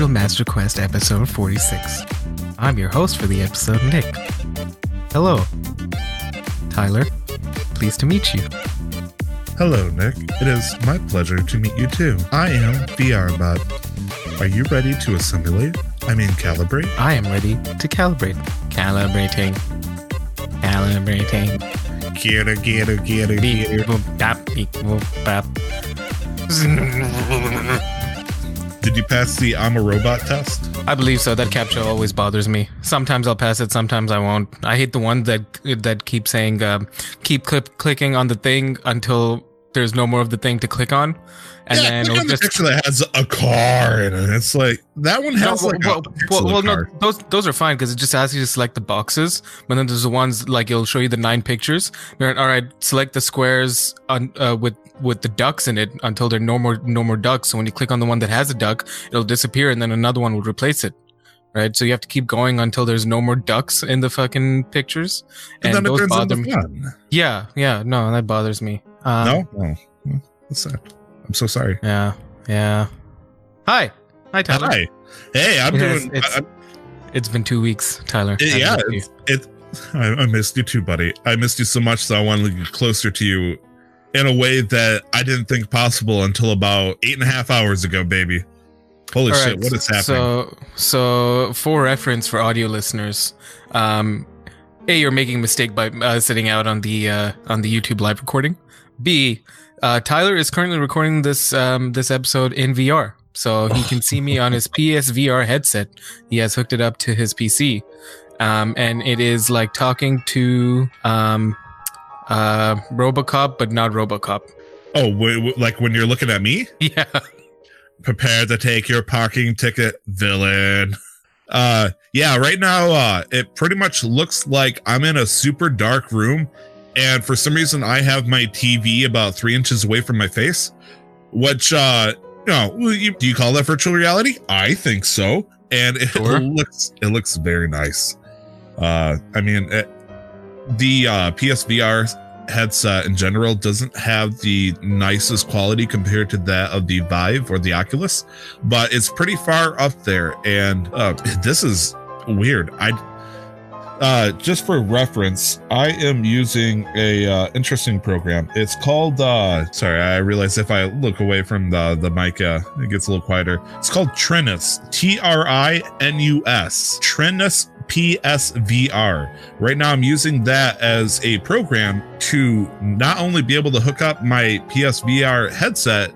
Angel Master Quest episode 46. I'm your host for the episode, Nick. Hello. Tyler, pleased to meet you. Hello, Nick. It is my pleasure to meet you too. I am VRBot. Are you ready to assimilate? I mean, calibrate? I am ready to calibrate. Calibrating. Calibrating. Get it, get it, get it, Beep, get it. boop, bap, beep, boop, bap. Did you pass the I'm a robot test? I believe so. That captcha always bothers me. Sometimes I'll pass it, sometimes I won't. I hate the one that that keep saying, um, keep clip clicking on the thing until there's no more of the thing to click on, and yeah, then click it'll on the just picture that has a car in it. It's like that one No, has well, like well, a well, pixel well, no, those those are fine because it just asks you to select the boxes. But then there's the ones like it'll show you the nine pictures. Like, all right, select the squares on uh, with with the ducks in it until there are no more no more ducks. So when you click on the one that has a duck, it'll disappear, and then another one will replace it. Right, so you have to keep going until there's no more ducks in the fucking pictures, And and, then it those turns bother into me. fun. Yeah, yeah, no, that bothers me. Um, no, no, Hmm, that's sad. I'm so sorry. yeah, yeah. Hi, hi, Tyler. Hi. Hey, I'm doing. it's- I- It's been two weeks, Tyler. I- I yeah, it's, it. I, I missed you too, buddy. I missed you so much that I wanted to get closer to you in a way that I didn't think possible until about eight and a half hours ago, baby. Holy All shit! right, What is happening? So, so for reference for audio listeners, um, a you're making a mistake by uh, sitting out on the uh, on the YouTube live recording. B, uh, Tyler is currently recording this um, this episode in VR, so he can see me on his PSVR headset. He has hooked it up to his PC, um, and it is like talking to um, uh, RoboCop, but not RoboCop. oh, w- w- like when you're looking at me, Yeah. prepare to take your parking ticket, villain. Uh, yeah. Right now, uh, it pretty much looks like I'm in a super dark room, and for some reason, I have my TV about three inches away from my face, which, uh, you know, you, do you call that virtual reality? I think so, and it Sure. looks it looks very nice. Uh, I mean, it, the uh, PSVR headset in general doesn't have the nicest quality compared to that of the Vive or the Oculus, but it's pretty far up there. And uh, this is weird. I uh, just for reference, I am using a uh, interesting program. It's called. Uh, sorry, I realize if I look away from the the mic, uh, it gets a little quieter. It's called Trinus. T R I N U S. Trinus PSVR. Right now, I'm using that as a program to not only be able to hook up my PSVR headset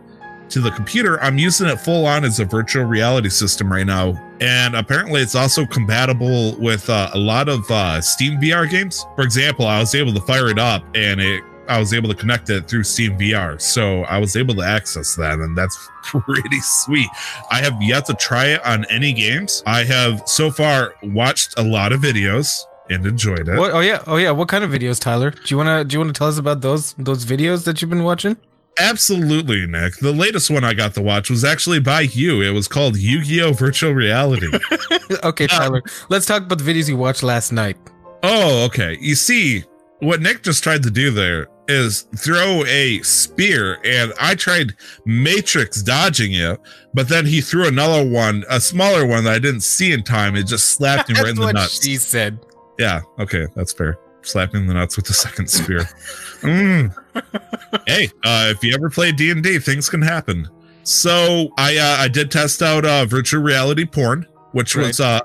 to the computer, I'm using it full on as a virtual reality system right now. And apparently, it's also compatible with uh, a lot of uh, Steam VR games. For example, I was able to fire it up and it I was able to connect it through Steam VR. So I was able to access that, and that's pretty sweet. I have yet to try it on any games. I have so far watched a lot of videos and enjoyed it. What, oh yeah, oh yeah. What kind of videos, Tyler? Do you wanna do you wanna tell us about those those videos that you've been watching? Absolutely, Nick. The latest one I got to watch was actually by you. It was called Yu Gi Oh! Virtual Reality. okay, Tyler. Let's talk about the videos you watched last night. oh, okay. You see, what Nick just tried to do there is throw a spear, and I tried Matrix dodging it, but then he threw another one, a smaller one that I didn't see in time. It just slapped him right in the what nuts. she said. Yeah, okay, that's fair. Slapping the nuts with the second spear. Mm. Hey, uh, if you ever play D and D, things can happen. So I uh, I did test out uh, virtual reality porn, which was uh,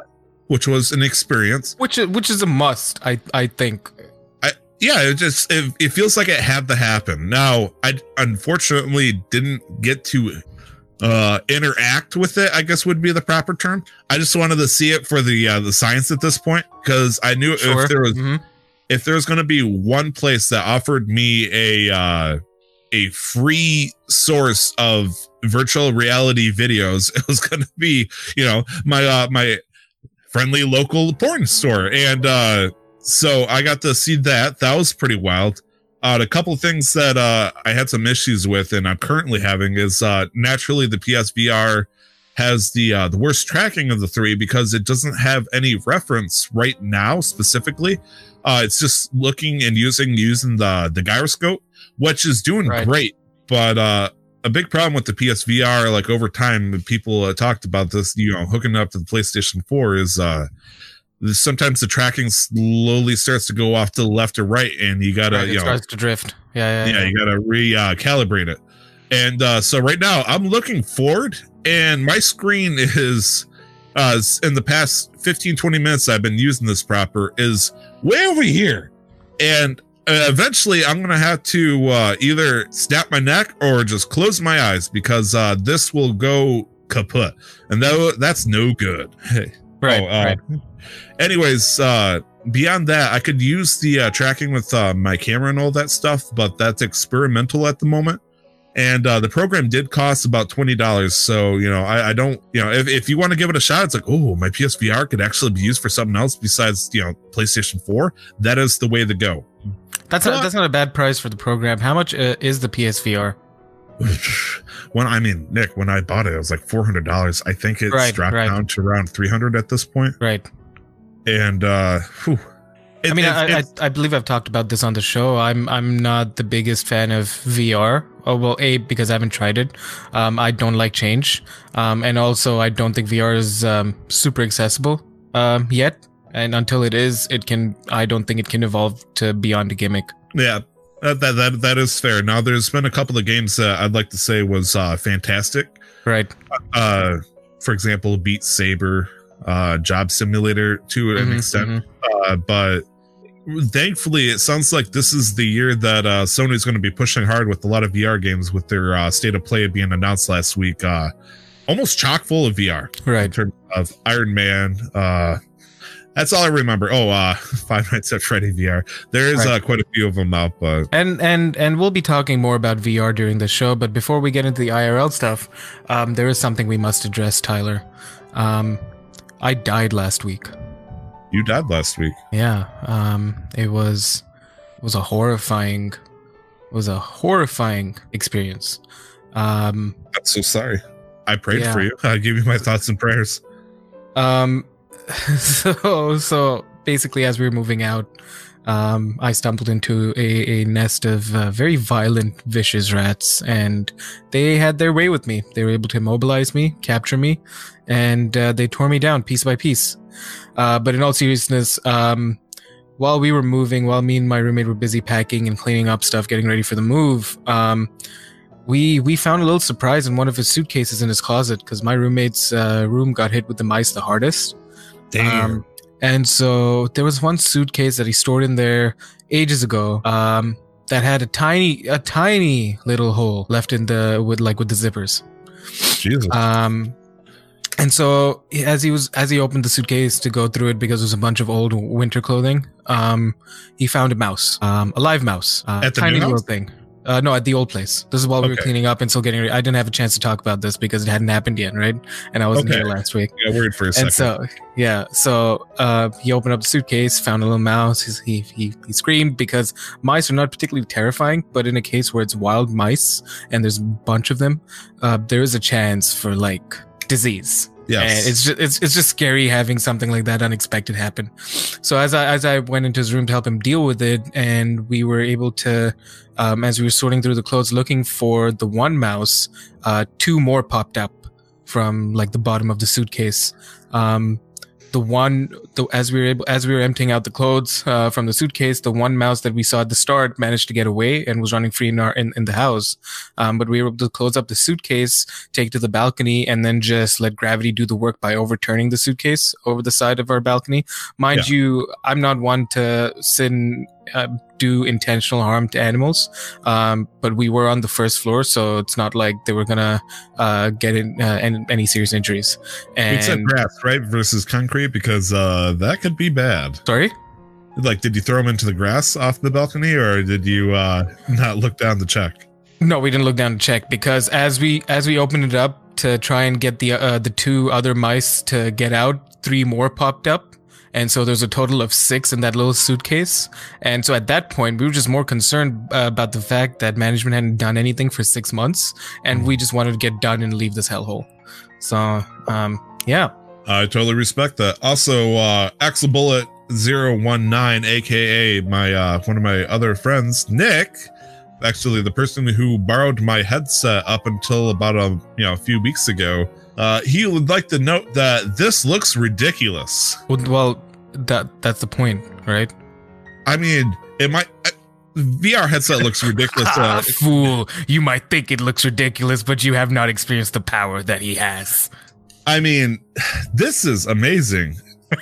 which was an experience. Which is, which is a must, I I think. I Yeah, it just it, it feels like it had to happen. Now I unfortunately didn't get to uh interact with it i guess would be the proper term i just wanted to see it for the uh the science at this point because i knew Sure. if there was Mhm. If there's going to be one place that offered me a uh, a free source of virtual reality videos, it was going to be you know my uh, my friendly local porn store, and uh, so I got to see that. That was pretty wild. Uh, a couple things that uh, I had some issues with, and I'm currently having is uh, naturally the PSVR has the uh, the worst tracking of the three because it doesn't have any reference right now specifically. Uh, it's just looking and using using the the gyroscope, which is doing Right. great. But uh, a big problem with the PSVR, like over time, people uh, talked about this, you know, hooking up to the PlayStation 4 is uh sometimes the tracking slowly starts to go off to the left or right, and you gotta, Right, it you know, starts to drift. Yeah, yeah, yeah, you gotta recalibrate uh, it. And uh, so right now, I'm looking forward, and my screen is uh in the past 15 20 minutes I've been using this proper is way over here, and uh, eventually I'm gonna have to uh, either snap my neck or just close my eyes because uh, this will go kaput, and that that's no good. Hey. Right, Oh, uh, right. Anyways, uh, beyond that, I could use the uh, tracking with uh, my camera and all that stuff, but that's experimental at the moment. And uh, the program did cost about twenty dollars, so you know I, I don't, you know, if, if you want to give it a shot, it's like, oh, my PSVR could actually be used for something else besides you know PlayStation Four. That is the way to go. That's not, that's not a bad price for the program. How much uh, is the PSVR? when I mean, Nick, when I bought it, it was like four hundred dollars. I think it's Right, dropped right. down to around three hundred at this point. Right. And uh, whew, I mean, it- I, I, I believe I've talked about this on the show. I'm I'm not the biggest fan of VR. Oh well, a because I haven't tried it. Um, I don't like change. Um, and also I don't think VR is um, super accessible um, yet. And until it is, it can. I don't think it can evolve to beyond a gimmick. Yeah, that, that that is fair. Now, there's been a couple of games that I'd like to say was uh, fantastic. Right. Uh, for example, Beat Saber, uh, Job Simulator to an Mhm, extent, mhm. uh, but thankfully, it sounds like this is the year that uh, Sony's going to be pushing hard with a lot of VR games with their uh, state of play being announced last week. Uh, almost chock full of VR right? in terms of Iron Man. Uh, that's all I remember. Oh, uh, Five Nights at Freddy VR. There is Right. uh, quite a few of them out, but And and and we'll be talking more about VR during the show. But before we get into the IRL stuff, um, there is something we must address, Tyler. Um, I died last week. You died last week. Yeah. Um, it was it was a horrifying was a horrifying experience. Um, I'm so sorry. I prayed Yeah. for you. I gave you my thoughts and prayers. Um, so so basically, as we were moving out, um, I stumbled into a, a nest of uh, very violent, vicious rats, and they had their way with me. They were able to immobilize me, capture me, and uh, they tore me down piece by piece. Uh, but in all seriousness, um, while we were moving, while me and my roommate were busy packing and cleaning up stuff, getting ready for the move, um, we we found a little surprise in one of his suitcases in his closet because my roommate's uh, room got hit with the mice the hardest. Um, and so there was one suitcase that he stored in there ages ago. Um, that had a tiny, a tiny little hole left in the with like with the zippers. Jesus. Um, and so as he was as he opened the suitcase to go through it because it was a bunch of old winter clothing, um, he found a mouse, um, a live mouse, uh, At the tiny little house? thing. Uh, no, at the old place. This is while we were cleaning up and still getting ready. I didn't have a chance to talk about this because it hadn't happened yet, right? And I wasn't Okay. here last week yeah, worried for a second. and so yeah so uh he opened up the suitcase found a little mouse he he he screamed because mice are not particularly terrifying but in a case where it's wild mice and there's a bunch of them uh there is a chance for like disease. Yes. and it's just it's, it's just scary having something like that unexpected happen. So as i as i went into his room to help him deal with it and we were able to um, as we were sorting through the clothes looking for the one mouse uh two more popped up from like the bottom of the suitcase. Um the one the, as we were able as we were emptying out the clothes uh, from the suitcase the one mouse that we saw at the start managed to get away and was running free in our in, in the house. Um, but we were able to close up the suitcase take it to the balcony and then just let gravity do the work by overturning the suitcase over the side of our balcony. Mind you i'm not one to sit and uh, do intentional harm to animals um, but we were on the first floor so it's not like they were gonna uh, get in uh, any, any serious injuries. And it's said grass, right? Versus concrete? Because uh that could be bad. sorry Like, did you throw them into the grass off the balcony or did you uh not look down to check? No, we didn't look down to check because as we as we opened it up to try and get the uh, the two other mice to get out, three more popped up, and so there's a total of six in that little suitcase. And so at that point, we were just more concerned uh, about the fact that management hadn't done anything for six months, and we just wanted to get done and leave this hellhole. So, um, yeah, I totally respect that. Also, uh Axel Bullet 019, aka my uh one of my other friends, Nick, actually the person who borrowed my headset up until about a you know a few weeks ago, uh, he would like to note that this looks ridiculous. Well, well, that that's the point, right? I mean, it might. uh, VR headset looks ridiculous. Ah, Uh, fool! You might think it looks ridiculous, but you have not experienced the power that he has. I mean, this is amazing.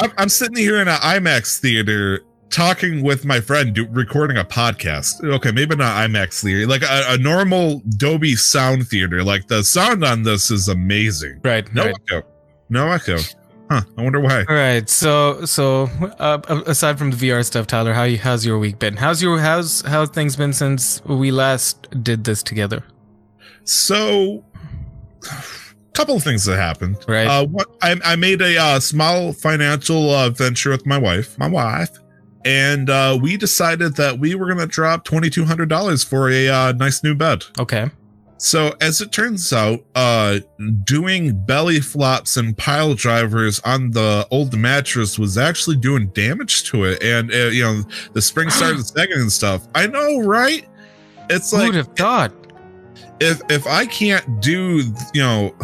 I'm, I'm sitting here in an IMAX theater talking with my friend, do, recording a podcast. Okay, maybe not IMAX theater, like a, a normal Dolby sound theater. Like the sound on this is amazing. Right. No right. echo. No echo. Huh. I wonder why. All right. So, so uh, aside from the VR stuff, Tyler, how you, how's your week been? How's your how's how things been since we last did this together? So, couple of things that happened. Right. Uh, what I, I made a uh, small financial uh, venture with my wife, my wife, and uh, we decided that we were going to drop twenty two hundred dollars for a uh, nice new bed. Okay. So as it turns out, uh, doing belly flops and pile drivers on the old mattress was actually doing damage to it, and uh, you know the spring started sagging and stuff. I know, right? It's Who like would have thought? If if I can't do you know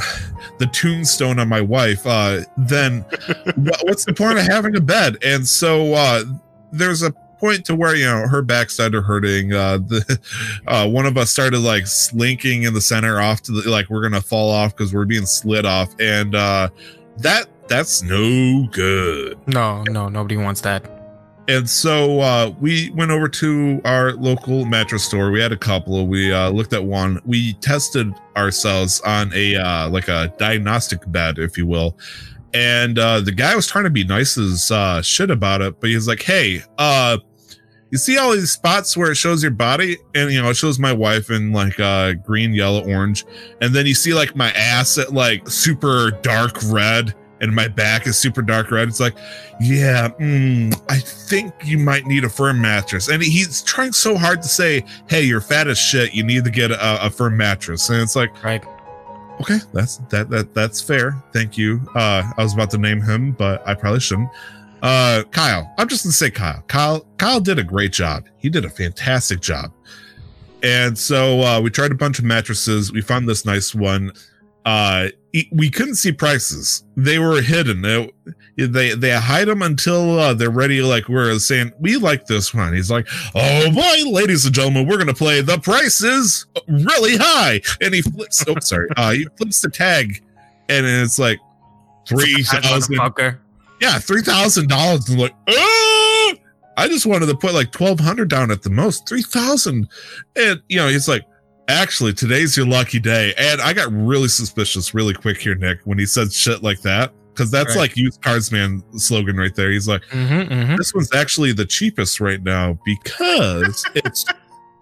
the tombstone on my wife, uh, then what's the point of having a bed? And so uh, there's a point to where you know her back started hurting. Uh, the uh, one of us started like slinking in the center off to the like we're gonna fall off because we're being slid off, and uh, that that's no good. No, no, nobody wants that. And so uh, we went over to our local mattress store. We had a couple. We uh, looked at one. We tested ourselves on a uh, like a diagnostic bed, if you will. And uh, the guy was trying to be nice as uh, shit about it, but he's like, "Hey, uh, you see all these spots where it shows your body, and you know it shows my wife in like uh, green, yellow, orange, and then you see like my ass at like super dark red." And my back is super dark red. It's like, yeah, mm, I think you might need a firm mattress. And he's trying so hard to say, hey, you're fat as shit. You need to get a, a firm mattress. And it's like, Right. okay, that's that that that's fair. Thank you. Uh, I was about to name him, but I probably shouldn't. Uh, Kyle. I'm just gonna say Kyle. Kyle. Kyle did a great job. He did a fantastic job. And so uh, we tried a bunch of mattresses. We found this nice one. Uh, we couldn't see prices. They were hidden. They they, they hide them until uh, they're ready. Like we're saying, we like this one. He's like, oh boy, ladies and gentlemen, we're gonna play. The price is really high. And he flips. oh, sorry. Uh, he flips the tag, and it's like three thousand. Yeah, three thousand dollars. And like, ah! I just wanted to put like twelve hundred down at the most. Three thousand, and you know, he's like, actually, today's your lucky day. And I got really suspicious really quick here, Nick, when he said shit like that, because that's Right. like used cars man slogan right there. He's like, Mm-hmm, mm-hmm. this one's actually the cheapest right now because it's.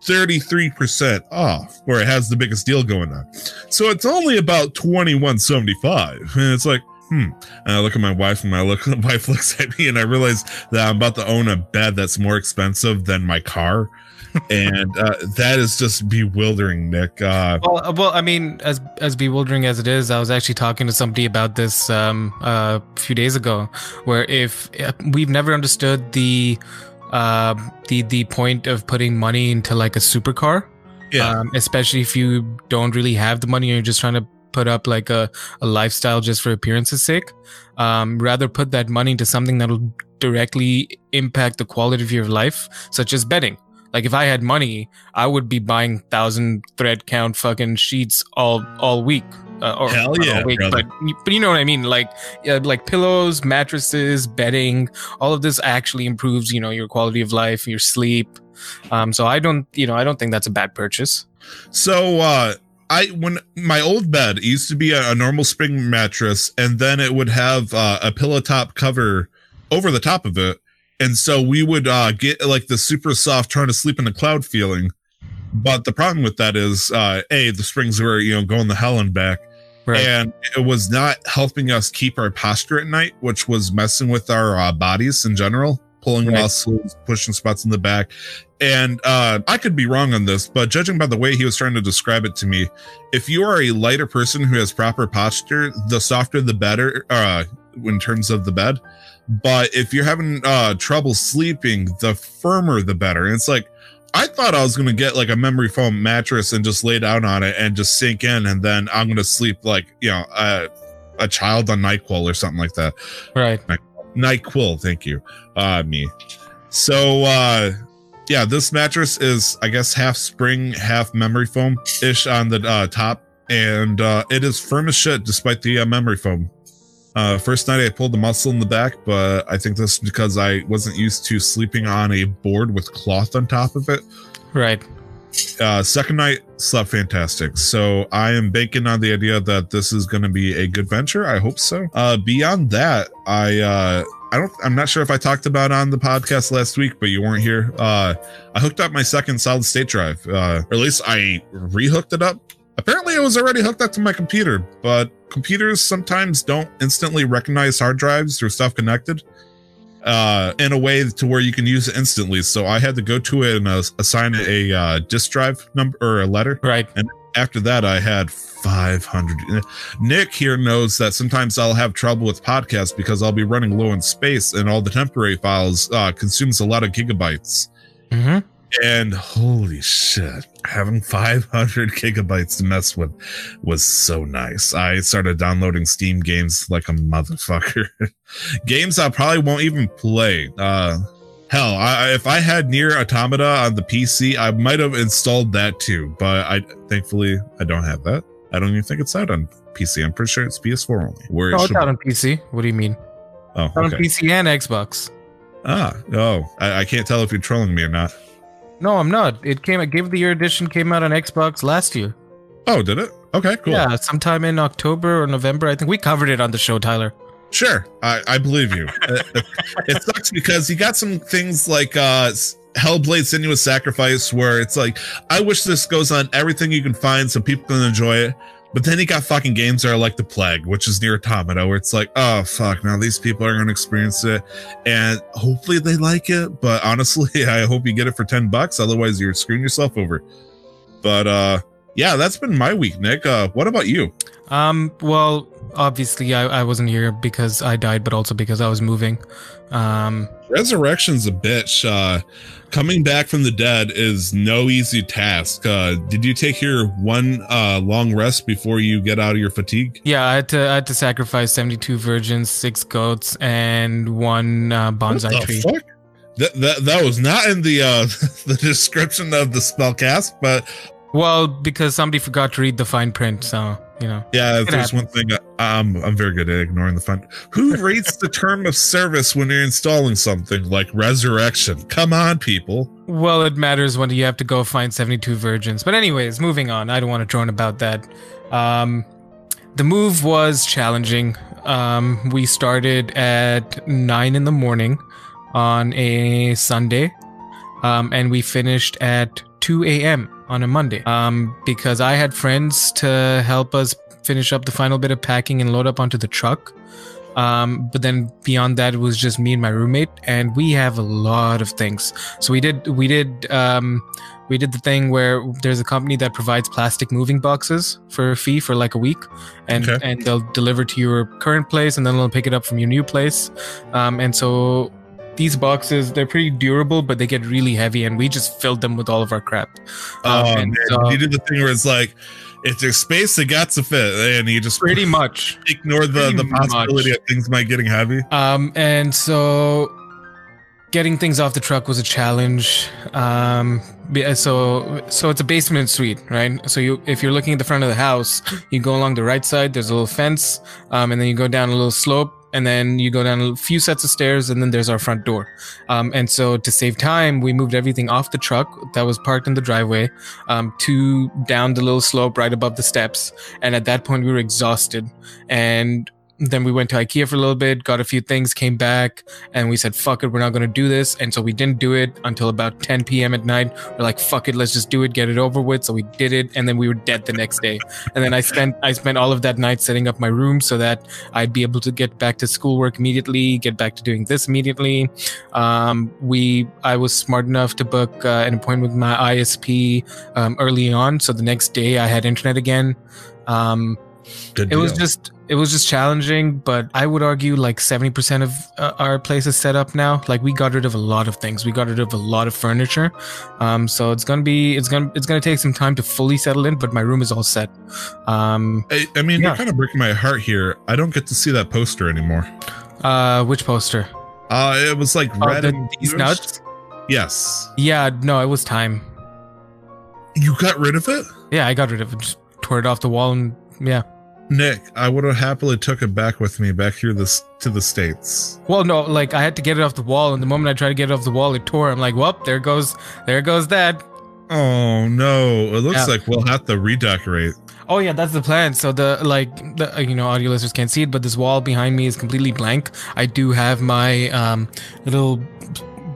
33% off where it has the biggest deal going on. So it's only about 2175 and it's like hmm. And I look at my wife, and my look, my wife looks at me, and I realize that I'm about to own a bed that's more expensive than my car, and uh, that is just bewildering, Nick. Uh, Well, uh, well, I mean, as as bewildering as it is, I was actually talking to somebody about this um, uh, a few days ago, where if uh, we've never understood the uh, the the point of putting money into like a supercar, yeah, um, especially if you don't really have the money and you're just trying to put up like a, a lifestyle just for appearance's sake. Um, rather put that money into something that'll directly impact the quality of your life, such as betting. Like if I had money, I would be buying thousand thread count fucking sheets all all week. Uh, or Hell yeah, week, but but you know what I mean. Like uh, like pillows, mattresses, bedding, all of this actually improves you know your quality of life, your sleep. Um, so I don't you know I don't think that's a bad purchase. So uh I when my old bed used to be a, a normal spring mattress and then it would have uh, a pillow top cover over the top of it. And so we would uh get like the super soft trying to sleep in the cloud feeling. But the problem with that is uh A, the springs were, you know, going the hell and back. Right. And it was not helping us keep our posture at night, which was messing with our uh, bodies in general, pulling Right. muscles, pushing spots in the back. And uh, I could be wrong on this, but judging by the way he was trying to describe it to me, if you are a lighter person who has proper posture, the softer the better uh, in terms of the bed. But if you're having uh, trouble sleeping, the firmer the better. And it's like, I thought I was gonna get like a memory foam mattress and just lay down on it and just sink in, and then I'm gonna sleep like you know a, a child on Nyquil or something like that. Right. Nyquil, thank you. Uh, me. So uh, yeah, this mattress is I guess half spring, half memory foam ish on the uh, top, and uh, it is firm as shit despite the uh, memory foam. Uh, first night I pulled the muscle in the back, but I think that's because I wasn't used to sleeping on a board with cloth on top of it. Right. Uh, second night slept fantastic. So I am banking on the idea that this is going to be a good venture. I hope so. Uh, beyond that, I, uh, I don't, I'm not sure if I talked about on the podcast last week, but you weren't here. Uh, I hooked up my second solid state drive, uh, or at least I rehooked it up. Apparently it was already hooked up to my computer, but computers sometimes don't instantly recognize hard drives or stuff connected uh, in a way to where you can use it instantly. So I had to go to it and uh, assign it a uh, disk drive number or a letter. Right. And after that, I had 500. Nick here knows that sometimes I'll have trouble with podcasts because I'll be running low in space and all the temporary files uh, consumes a lot of gigabytes. Mm-hmm. And holy shit, having 500 gigabytes to mess with was so nice. I started downloading Steam games like a motherfucker. games I probably won't even play. Uh, hell, I, if I had Nier Automata on the PC, I might have installed that too. But I thankfully I don't have that. I don't even think it's out on PC. I'm pretty sure it's PS4 only. Where Oh, it it's out on PC. What do you mean? Oh, out on. PC and Xbox. Ah, oh, I, I can't tell if you're trolling me or not. No, I'm not. It came. Game of the Year edition came out on Xbox last year. Oh, did it? Okay, cool. Yeah, sometime in October or November. I think we covered it on the show, Tyler. Sure, I, I believe you. it, it sucks because you got some things like uh Hellblade Senua's Sacrifice where it's like, I wish this goes on everything you can find so people can enjoy it. But then you got fucking games that are like The Plague, which is Nier Automata, where it's like, oh fuck, now these people are gonna experience it. And hopefully they like it. But honestly, I hope you get it for 10 bucks, otherwise you're screwing yourself over. But uh yeah, that's been my week, Nick. Uh what about you? Um. Well, obviously, I, I wasn't here because I died, but also because I was moving. Um. Resurrection's a bitch. Uh, coming back from the dead is no easy task. Uh, did you take your one uh, long rest before you get out of your fatigue? Yeah, I had to. I had to sacrifice seventy-two virgins, six goats, and one uh, bonsai What the tree. fuck? That, that, that was not in the uh, the description of the spell cast, but Well, because somebody forgot to read the fine print, so you know. yeah, if there's one thing I'm I'm very good at ignoring the fun. Who reads the term of service when you're installing something like resurrection? Come on, people. Well, it matters when you have to go find 72 virgins. But anyways, moving on. I don't want to drone about that. Um, the move was challenging. Um, we started at 9 in the morning on a Sunday. Um, and we finished at 2 a.m. on a Monday. Um, because I had friends to help us finish up the final bit of packing and load up onto the truck. Um, but then beyond that, it was just me and my roommate, and we have a lot of things. So we did we did um, we did the thing where there's a company that provides plastic moving boxes for a fee for like a week, and Okay. and they'll deliver to your current place, and then they'll pick it up from your new place. Um, and so these boxes they're pretty durable, but they get really heavy, and we just filled them with all of our crap. Um, Oh and man, so- you did the thing where it's like, if there's space, they got to fit, and you just Pretty much. ignore the the possibility much. of things might getting heavy. Um, and so getting things off the truck was a challenge. Um, so so it's a basement suite, right? So you if you're looking at the front of the house, you go along the right side. There's a little fence, um, and then you go down a little slope. And then you go down a few sets of stairs, and then there's our front door. Um, and so, to save time, we moved everything off the truck that was parked in the driveway um, to down the little slope right above the steps. And at that point, we were exhausted. And then we went to IKEA for a little bit, got a few things, came back, and we said, fuck it, we're not going to do this. And so we didn't do it until about 10 p.m. at night. We're like, fuck it, let's just do it, get it over with. So we did it, and then we were dead the next day. And then I spent I spent all of that night setting up my room so that I'd be able to get back to schoolwork immediately, get back to doing this immediately. Um, we I was smart enough to book uh, an appointment with my ISP um, early on, so the next day I had internet again. Um, Good It was just it was just challenging, but I would argue like seventy percent of uh, our place is set up now. Like we got rid of a lot of things. We got rid of a lot of furniture. Um, so it's gonna be it's gonna it's gonna take some time to fully settle in. But my room is all set. Um, I, I mean, Yeah. you're kind of breaking my heart here. I don't get to see that poster anymore. uh, which poster? Uh, it was like Oh, red the, and these nuts. Yes, Yeah, no, it was time. you got rid of it, Yeah, I got rid of it. Just tore it off the wall and yeah. Nick. I would have happily took it back with me back here this to the states. Well, no, like I had to get it off the wall, and the moment I tried to get it off the wall, it tore. I'm like, well, there goes, there goes that. Oh no! It looks Yeah. like we'll have to redecorate. Oh yeah, that's the plan. So the like the you know audio listeners can't see it, but this wall behind me is completely blank. I do have my um little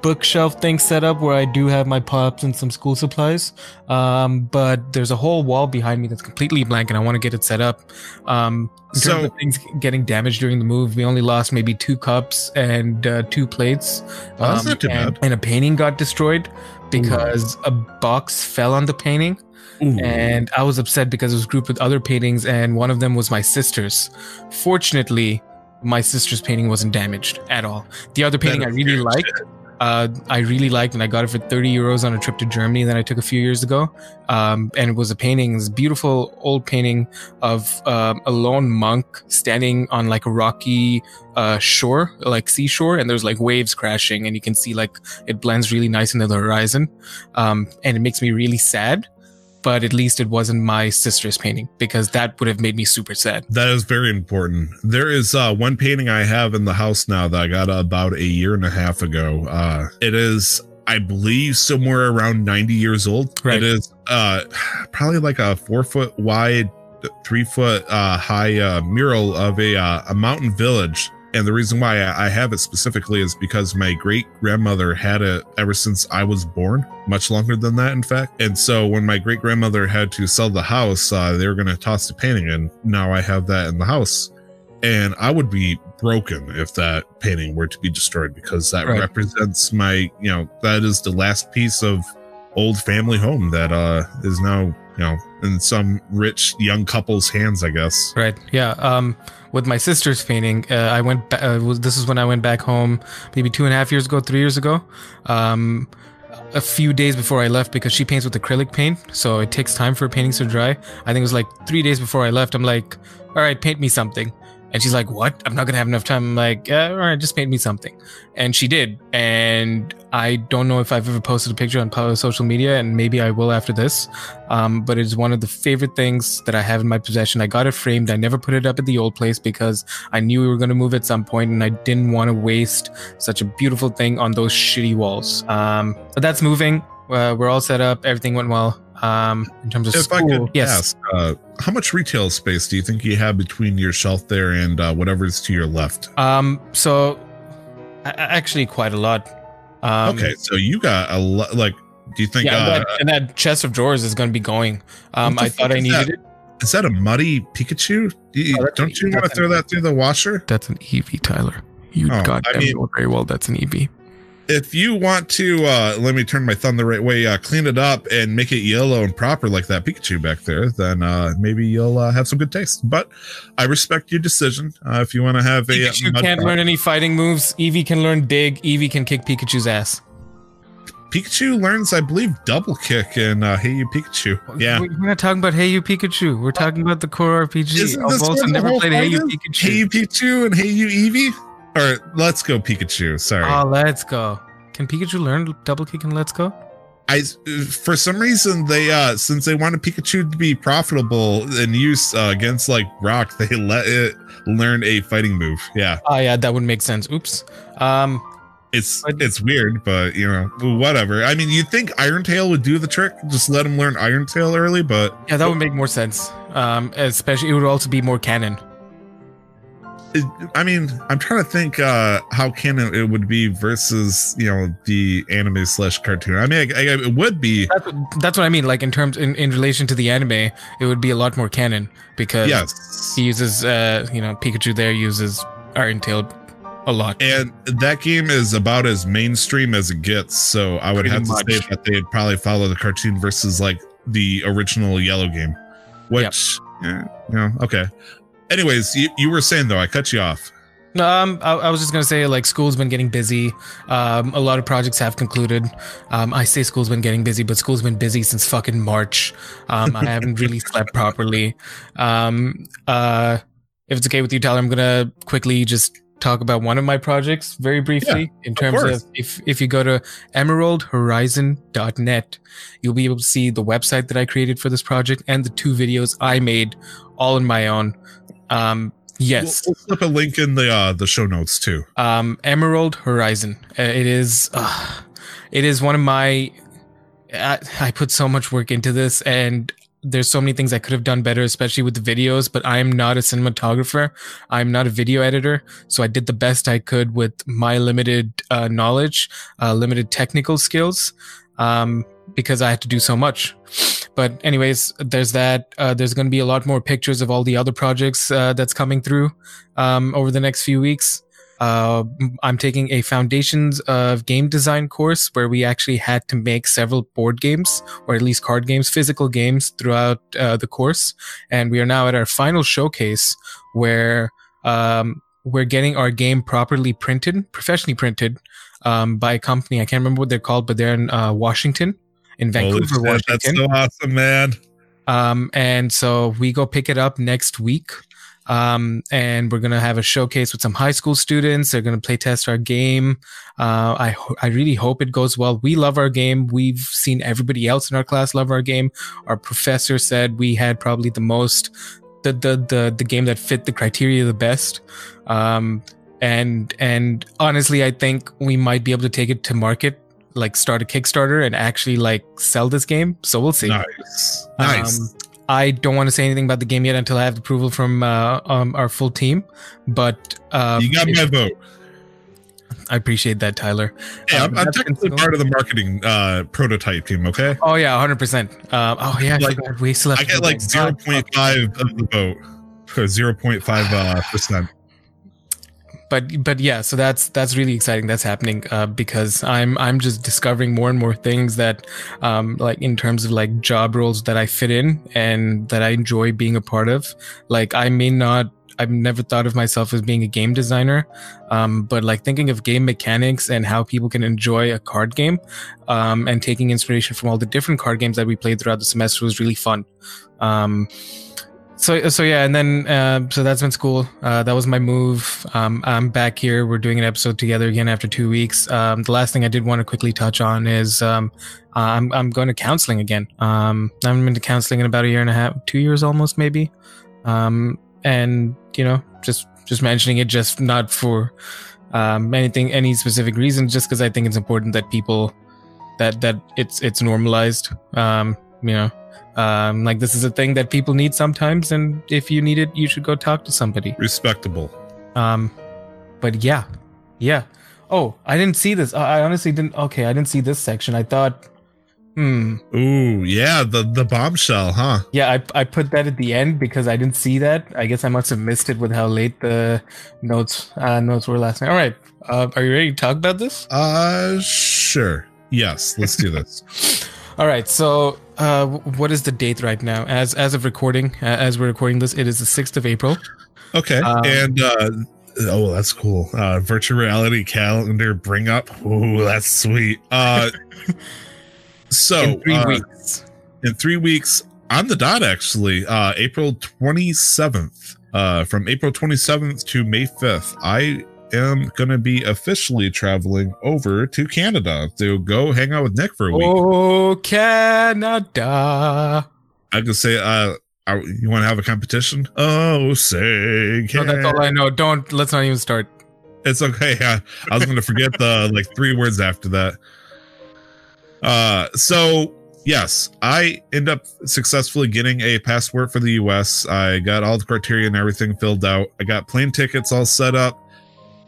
bookshelf thing set up where I do have my pops and some school supplies. Um, but there's a whole wall behind me that's completely blank, and I want to get it set up. Um, So- things getting damaged during the move, we only lost maybe two cups and uh, two plates. Oh, that's Um, not too and, bad. and a painting got destroyed because a box fell on the painting Ooh. and I was upset because it was grouped with other paintings, and one of them was my sister's. Fortunately, my sister's painting wasn't damaged at all. The other painting I really liked, uh, I really liked, and I got it for 30 euros on a trip to Germany that I took a few years ago. Um, and it was a painting, this beautiful old painting of um, a lone monk standing on like a rocky uh, shore, like seashore, and there's like waves crashing, and you can see like it blends really nice into the horizon. Um, and it makes me really sad but at least it wasn't my sister's painting because that would have made me super sad. That is very important. There is uh, one painting I have in the house now that I got about a year and a half ago. Uh, it is, I believe, somewhere around 90 years old. Right. It is uh, probably like a four foot wide, three foot uh, high uh, mural of a, uh, a mountain village. And the reason why I have it specifically is because my great grandmother had it ever since I was born, much longer than that, in fact. And so when my great grandmother had to sell the house, uh, they were going to toss the painting, and now I have that in the house. And I would be broken if that painting were to be destroyed because that Right. represents my, you know, that is the last piece of old family home that uh is now, you know, in some rich young couple's hands, I guess. Right. Yeah. Um, with my sister's painting, uh, I went. Ba- uh, was, this is when I went back home, maybe two and a half years ago, three years ago. Um, a few days before I left because she paints with acrylic paint, so it takes time for paintings to dry. I think it was like three days before I left. I'm like, "All right, paint me something." And she's like, "What? I'm not gonna have enough time." I'm like, uh, "All right, just paint me something." And she did. And I don't know if I've ever posted a picture on social media, and maybe I will after this. Um, but it's one of the favorite things that I have in my possession. I got it framed. I never put it up at the old place because I knew we were going to move at some point, and I didn't want to waste such a beautiful thing on those shitty walls. Um, but that's moving. Uh, we're all set up. Everything went well. Um, in terms of If school, I could yes. ask, uh, how much retail space do you think you have between your shelf there and uh, whatever's to your left? Um, so actually, quite a lot. Um, okay, so you got a lot. Like, do you think? Yeah, uh, and, that, and that chest of drawers is going to be going. Um, I thought I needed that? it. is that a muddy Pikachu? You- Oh, don't you want to throw that through the washer? That's an Eevee, Tyler. You Oh, goddamn I mean- very well that's an E Eevee. If you want to, uh, let me turn my thumb the right way. Uh, clean it up and make it yellow and proper like that Pikachu back there. Then uh, maybe you'll uh, have some good taste. But I respect your decision. Uh, if you want to have a Pikachu mud can't learn any fighting moves. Eevee can learn dig. Eevee can kick Pikachu's ass. Pikachu learns, I believe, double kick in uh, Hey You Pikachu. Yeah. We're not talking about Hey You Pikachu. We're talking about the core RPG. Isn't I've also never played Hey You? Pikachu. Hey You Pikachu and Hey You Eevee? Or Let's Go Pikachu. Sorry. Oh, let's go. Can Pikachu learn double kick and let's go? I for some reason they uh since they wanted Pikachu to be profitable in use uh, against like Rock, they let it learn a fighting move. Yeah, Oh yeah, that would make sense. Oops. Um, it's But- it's weird, but you know whatever. I mean, you'd think Iron Tail would do the trick, just let him learn Iron Tail early, but yeah, that would make more sense. Um, especially it would also be more canon. I mean, I'm trying to think uh how canon it would be versus you know the anime slash cartoon. I mean, I, I, it would be That's what, that's what I mean. Like in terms in, in relation to the anime, it would be a lot more canon because yes. he uses uh you know Pikachu there uses Iron Tail a lot. And that game is about as mainstream as it gets. So I would Pretty have to say that they'd probably follow the cartoon versus like the original Yellow game, which yeah, yeah, okay. Anyways, you, you were saying though, I cut you off. No, um, I, I was just gonna say like school's been getting busy. Um, a lot of projects have concluded. Um, I say school's been getting busy, but school's been busy since fucking March. Um, I haven't really slept properly. Um, uh, if it's okay with you, Tyler, I'm gonna quickly just talk about one of my projects very briefly in terms of, course. if if you go to emeraldhorizon.net you'll be able to see the website that i created for this project and the two videos i made all on my own um yes. We'll, we'll slip a link in the uh, the show notes too. um emerald horizon. Uh, it is uh, it is one of my I, I put so much work into this and there's so many things i could have done better especially with the videos but i'm not a cinematographer. I'm not a video editor. So i did the best i could with my limited uh, knowledge uh, limited technical skills um, because i had to do so much but anyways there's that uh, there's going to be a lot more pictures of all the other projects uh, that's coming through um, over the next few weeks uh, I'm taking a foundations of game design course where we actually had to make several board games or at least card games, physical games throughout uh, the course. And we are now at our final showcase where um, we're getting our game properly printed, professionally printed um, by a company. I can't remember what they're called, but they're in uh, Washington, in Vancouver, shit, Washington. that's so awesome, man. Um, and so we go pick it up next week. Um, and we're gonna have a showcase with some high school students. They're gonna play test our game. Uh, I ho- I really hope it goes well. We love our game. We've seen everybody else in our class love our game. Our professor said we had probably the most the the the the game that fit the criteria the best. Um, and and honestly, I think we might be able to take it to market, like start a Kickstarter and actually like sell this game. So we'll see. Nice, nice. Um, I don't want to say anything about the game yet until I have approval from uh, um, our full team. But um, you got my vote. I appreciate that, Tyler. Yeah, Um, I'm, I'm technically part of the marketing uh, prototype team. Okay, Oh yeah, hundred percent. Um, oh yeah, Like, we still have I get like that. zero God, point fuck. five of the vote. Zero point five uh, percent. But but yeah so that's that's really exciting that's happening uh, because i'm i'm just discovering more and more things that um like in terms of like job roles that i fit in and that i enjoy being a part of like i may not I've never thought of myself as being a game designer, um, but like thinking of game mechanics and how people can enjoy a card game, um, and taking inspiration from all the different card games that we played throughout the semester was really fun. Um, so so yeah and then uh, so that's been school. Uh, that was my move. Um, i'm back here. We're doing an episode together again after two weeks. Um, the last thing i did want to quickly touch on is um, I'm, I'm going to counseling again. Um, i haven't been to counseling in about a year and a half two years almost maybe. Um, and you know just just mentioning it just not for um, anything any specific reason just because i think it's important that people that that it's it's normalized. Um, you know um, like this is a thing that people need sometimes, and if you need it, you should go talk to somebody. Respectable. Um, but yeah, yeah. Oh, I didn't see this. I I honestly didn't. Okay, I didn't see this section. I thought, hmm, Ooh, yeah, the the bombshell, huh? yeah. I I put that at the end because I didn't see that. I guess I must have missed it with how late the notes uh, notes were last night. All right, uh, are you ready to talk about this? Uh, sure. Yes, let's do this. All right, so uh, what is the date right now? As as of recording, uh, as we're recording this, it is the sixth of April. Okay, Um, and uh, oh, that's cool. Uh, virtual reality calendar bring up. Ooh, that's sweet. Uh, so in three uh, weeks. in three weeks on the dot actually uh april 27th uh from april 27th to may 5th i am gonna be officially traveling over to canada to go hang out with nick for a week Oh, Canada. i could say uh you want to have a competition oh say No, that's all I know. Don't let's not even start. It's okay. I, I was going to forget the like three words after that. Uh, so yes, I end up successfully getting a passport for the U.S. I got all the criteria and everything filled out. I got plane tickets all set up.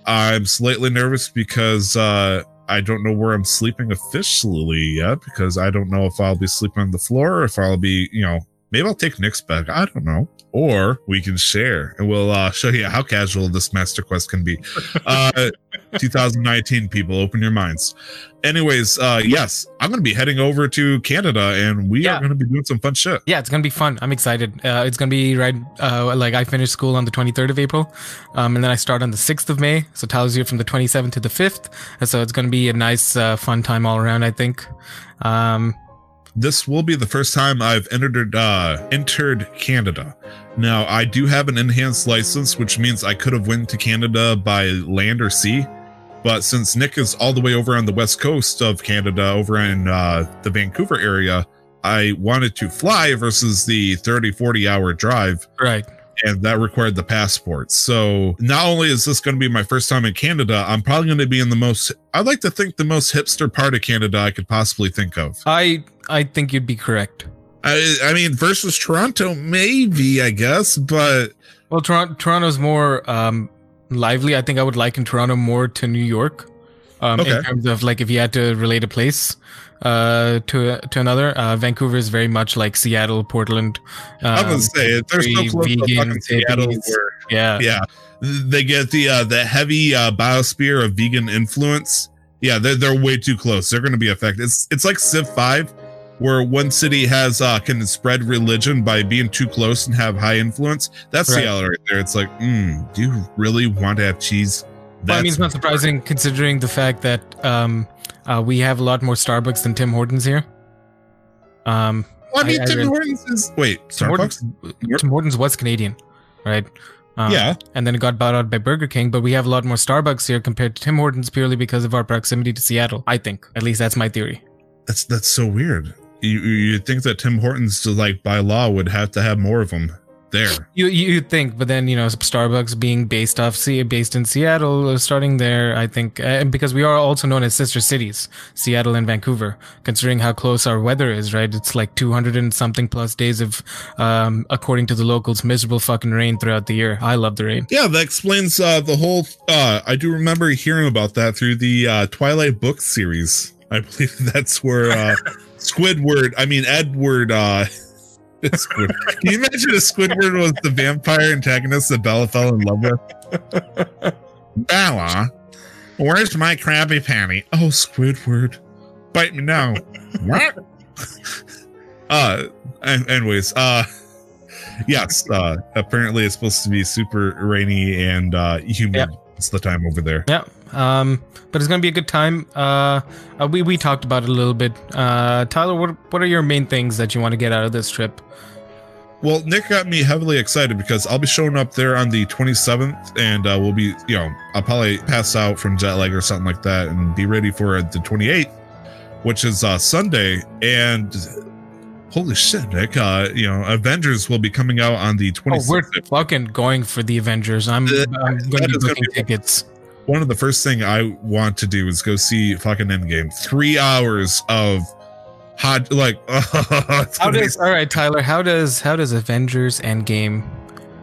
I'm slightly nervous because uh, I don't know where I'm sleeping officially yet because I don't know if I'll be sleeping on the floor or if I'll be, you know, maybe I'll take Nick's bag. I don't know. Or we can share and we'll uh, show you how casual this master quest can be. Uh, 2019 people open your minds anyways uh yes i'm gonna be heading over to canada and we Yeah. are gonna be doing some fun shit Yeah, it's gonna be fun. I'm excited. Uh, it's gonna be right. Uh, like I finish school on the 23rd of April, um, and then I start on the 6th of May. So Tyler's here from the 27th to the 5th. And so it's gonna be a nice, uh, fun time all around. I think. Um, this will be the first time i've entered uh entered canada now i do have an enhanced license which means i could have went to canada by land or sea but since nick is all the way over on the west coast of canada over in uh the vancouver area i wanted to fly versus the 30 40 hour drive right. and that required the passport. So not only is this going to be my first time in Canada, I'm probably going to be in the most, I'd like to think the most hipster part of Canada I could possibly think of. I I think you'd be correct. I, I mean, versus Toronto, maybe, I guess, but Well, Toronto, Toronto's more um, lively. I think I would liken Toronto more to New York, um, Okay. in terms of like if you had to relate a place uh, to to another. Uh, Vancouver is very much like Seattle, Portland. Um, going to say. There's no vegan, Seattle where, yeah, yeah, they get the uh, the heavy uh, biosphere of vegan influence. Yeah, they're, they're way too close. They're going to be affected. It's it's like Civ Five, where one city has uh can spread religion by being too close and have high influence. That's Right. Seattle right there. It's like, mm, do you really want to have cheese? Well, I mean, it's not That's- surprising considering the fact that um, uh, we have a lot more Starbucks than Tim Hortons here. Um, Well, I mean, I- I Tim read- Hortons is wait, Tim Starbucks. Hortons, Tim Hortons was Canadian, right? Um, yeah, and then it got bought out by Burger King. But we have a lot more Starbucks here compared to Tim Hortons purely because of our proximity to Seattle. I think, at least that's my theory. that's that's so weird. You you would think that Tim Hortons, to like by law, would have to have more of them there. You you think, but then you know Starbucks being based off Se- based in Seattle, uh, starting there, I think, uh, because we are also known as sister cities, Seattle and Vancouver. Considering how close our weather is, right? It's like two hundred and something plus days of, um, according to the locals, miserable fucking rain throughout the year. I love the rain. Yeah, that explains uh, the whole. Uh, I do remember hearing about that through the uh, Twilight book series. I believe that's where uh, Squidward, I mean Edward. Uh. Can you imagine if Squidward was the vampire antagonist that Bella fell in love with? Bella, where's my crabby Patty? Oh, Squidward, bite me now. what? Uh, anyways, uh, yes, uh, apparently it's supposed to be super rainy and uh, humid. Yeah. It's the time over there. Yeah. Um, but it's gonna be a good time. Uh, uh, we we talked about it a little bit. Uh, Tyler, what what are your main things that you want to get out of this trip? Well, Nick got me heavily excited because I'll be showing up there on the 27th, and uh, we'll be, you know, I'll probably pass out from jet lag or something like that, and be ready for the 28th, which is uh, Sunday. And holy shit, Nick! Uh, you know, Avengers will be coming out on the Oh, we're fucking going for the Avengers. I'm, Uh, I'm going to be booking tickets. One of the first thing I want to do is go see fucking Endgame. Three hours of hot, like, How does all right, Tyler? How does how does Avengers Endgame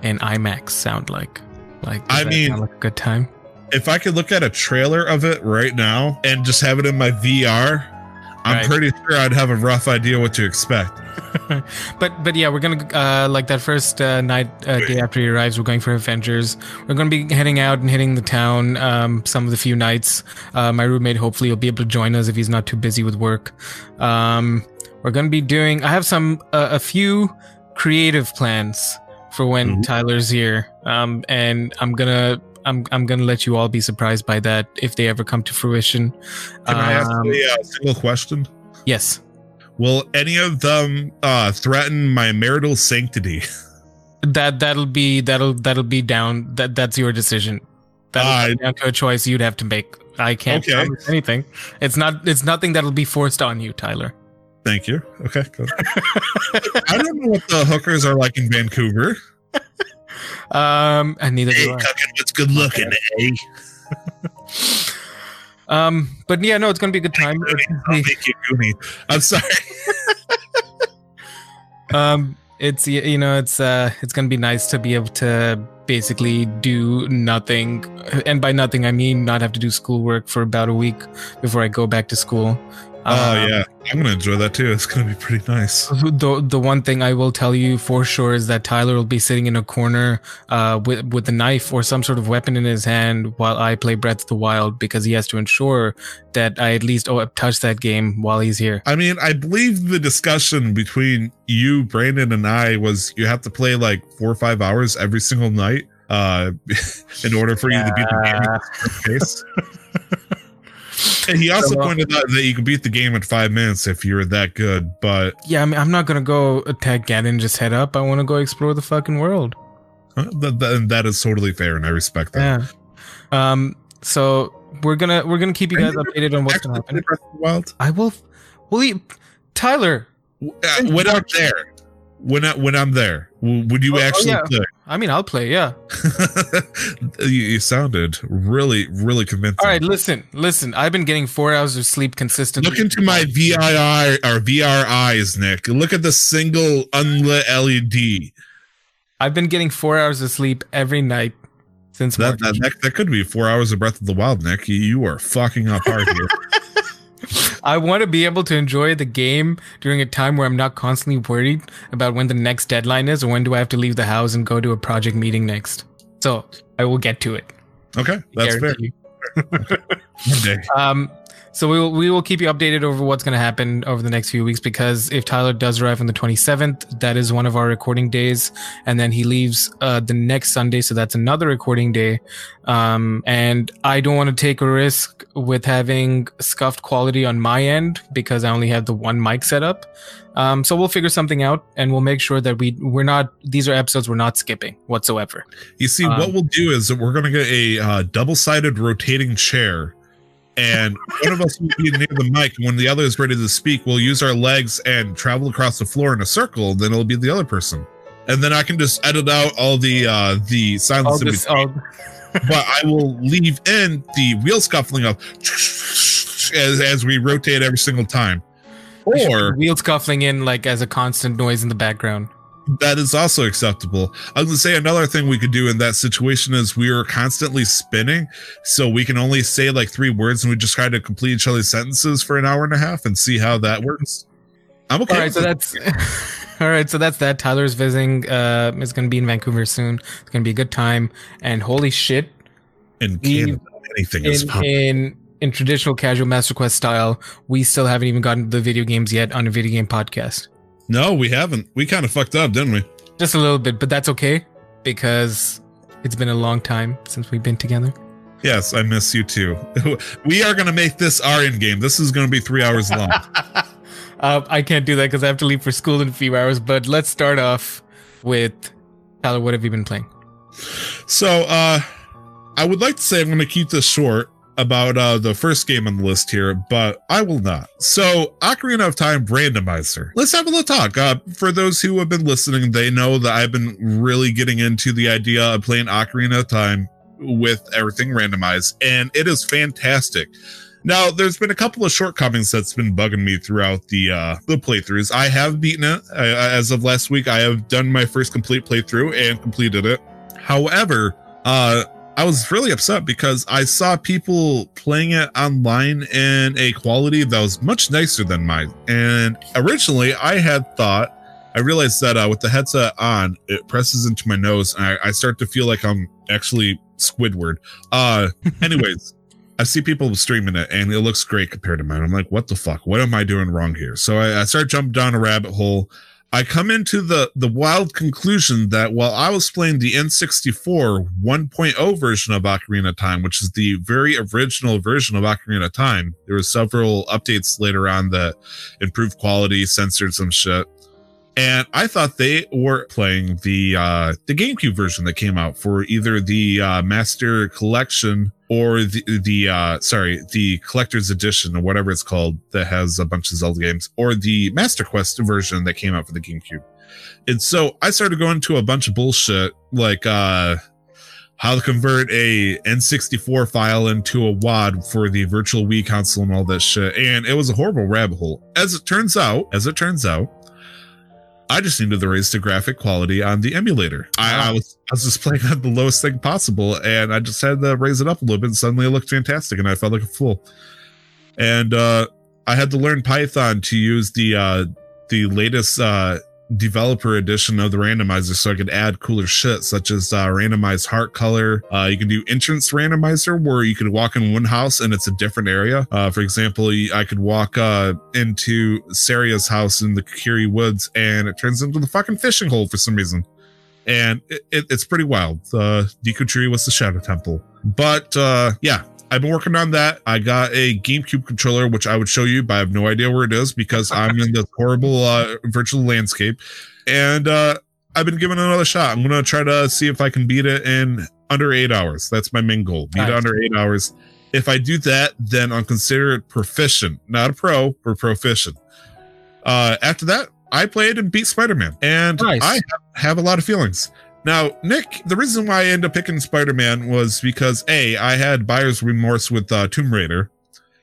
and IMAX sound like? Like, I mean- like a good time. if I could look at a trailer of it right now and just have it in my VR, I'm Right. pretty sure I'd have a rough idea what to expect. But but yeah, we're gonna uh, like that first uh, night uh, day after he arrives. We're going for Avengers. We're gonna be heading out and hitting the town. Um, some of the few nights. Uh, my roommate hopefully will be able to join us if he's not too busy with work. Um, we're gonna be doing. I have some uh, a few creative plans for when Ooh. Tyler's here. Um, and I'm gonna. I'm, I'm gonna let you all be surprised by that if they ever come to fruition. Can I ask Um, a uh, single question? Yes. Will any of them uh, threaten my marital sanctity? That that'll be that'll that'll be down. That that's your decision. That'll Uh, down to a choice you'd have to make. I can't Okay. promise anything. It's not. It's nothing that'll be forced on you, Tyler. Thank you. Okay. I don't know what the hookers are like in Vancouver. Um, and neither do I. cooking what's good looking, eh? Um, but yeah, no, it's gonna be a good time. I'll make you. I'm sorry. um, it's you know, it's uh, it's gonna be nice to be able to basically do nothing, and by nothing I mean not have to do schoolwork for about a week before I go back to school. Oh Um, yeah, I'm gonna enjoy that too. It's gonna be pretty nice. The the one thing I will tell you for sure is that Tyler will be sitting in a corner uh, with with a knife or some sort of weapon in his hand while I play Breath of the Wild because he has to ensure that I at least oh, touch that game while he's here. I mean, I believe the discussion between you, Brandon, and I was you have to play like four or five hours every single night uh, in order for you to beat the game in the first case. And he also So, uh, pointed out that you can beat the game in five minutes if you're that good. But Yeah, I mean, I'm not gonna go attack Ganon just head up. I want to go explore the fucking world. that, that, that is totally fair, and I respect that. Yeah. Um. So we're gonna we're gonna keep you guys updated on what's gonna happen. Breath of the Wild. I will. Will you, Tyler? Uh, when I'm there, when I, when I'm there, would you Oh, oh, actually yeah. play? I mean, I'll play. Yeah. you, you sounded really, really convincing. All right. Listen, listen. I've been getting four hours of sleep consistently. Look into my VIR or VR eyes, Nick. Look at the single unlit LED. I've been getting four hours of sleep every night since That, March. that, that, that could be four hours of Breath of the Wild, Nick. You, you are fucking up hard here. I want to be able to enjoy the game during a time where I'm not constantly worried about when the next deadline is or when do I have to leave the house and go to a project meeting next. So I will get to it. Okay, that's fair. You. Um, so we will we will keep you updated over what's going to happen over the next few weeks because if Tyler does arrive on the 27th, that is one of our recording days, and then he leaves uh, the next Sunday, so that's another recording day. Um, and I don't want to take a risk with having scuffed quality on my end because I only have the one mic set up. Um, so we'll figure something out, and we'll make sure that we we're not these are episodes we're not skipping whatsoever. You see, Um, what we'll do is that we're going to get a uh, double-sided rotating chair, and one of us will be near the mic. and When the other is ready to speak, we'll use our legs and travel across the floor in a circle. Then it'll be the other person, and then I can just edit out all the uh, the silence in this, between. all, but I will leave in the wheel scuffling of as as we rotate every single time. Or wheel scuffling in like as a constant noise in the background. That is also acceptable. I was gonna say another thing we could do in that situation is we are constantly spinning, so we can only say like three words and we just try to complete each other's sentences for an hour and a half and see how that works. I'm okay. All right, so that's all right. So that's that. Tyler's visiting. Uh, is going to be in Vancouver soon. It's going to be a good time. And holy shit, it. in we- Canada, anything is in possible. in in traditional casual Master Quest style, we still haven't even gotten to the video games yet on a video game podcast. No, we haven't. We kind of fucked up, didn't we? Just a little bit, but that's okay because it's been a long time since we've been together. Yes, I miss you too. we are gonna make this our end game. This is gonna be three hours long. uh, I can't do that because I have to leave for school in a few hours. But let's start off with Tyler. What have you been playing? So, uh, I would like to say I'm going to keep this short about uh, the first game on the list here, but I will not. So, Ocarina of Time randomizer. Let's have a little talk. Uh, for those who have been listening, they know that I've been really getting into the idea of playing Ocarina of Time with everything randomized, and it is fantastic. Now, there's been a couple of shortcomings that's been bugging me throughout the uh, the playthroughs. I have beaten it uh, as of last week. I have done my first complete playthrough and completed it. However, uh, I was really upset because I saw people playing it online in a quality that was much nicer than mine. And originally, I had thought, I realized that uh, with the headset on, it presses into my nose, and I, I start to feel like I'm actually Squidward. Uh, anyways. I see people streaming it and it looks great compared to mine. I'm like, what the fuck? What am I doing wrong here? So I, I start jumping down a rabbit hole. I come into the the wild conclusion that while I was playing the N64 1.0 version of Ocarina of Time, which is the very original version of Ocarina of Time, there were several updates later on that improved quality, censored some shit. And I thought they were playing the uh the GameCube version that came out for either the uh Master Collection or the the uh sorry, the collector's edition or whatever it's called that has a bunch of Zelda games, or the Master Quest version that came out for the GameCube. And so I started going to a bunch of bullshit like uh how to convert a N64 file into a WAD for the virtual Wii console and all that shit. And it was a horrible rabbit hole. As it turns out, as it turns out, I just needed to raise the graphic quality on the emulator. I, I was I was just playing at the lowest thing possible, and I just had to raise it up a little bit. And suddenly, it looked fantastic, and I felt like a fool. And uh, I had to learn Python to use the uh, the latest uh, developer edition of the randomizer so I could add cooler shit such as uh, randomized heart color. Uh, you can do entrance randomizer where you could walk in one house and it's a different area. Uh, for example, I could walk uh, into Saria's house in the Kiri Woods and it turns into the fucking fishing hole for some reason. And it, it, it's pretty wild. Uh, Deku Tree was the Shadow Temple. But uh, yeah, I've been working on that. I got a GameCube controller, which I would show you, but I have no idea where it is because I'm in this horrible uh, virtual landscape. And uh, I've been giving another shot. I'm going to try to see if I can beat it in under eight hours. That's my main goal. Beat nice. it under eight hours. If I do that, then I'm considered proficient, not a pro, but proficient. Uh, after that, I played and beat Spider Man, and nice. I have, have a lot of feelings. Now, Nick, the reason why I ended up picking Spider Man was because A, I had buyer's remorse with uh, Tomb Raider.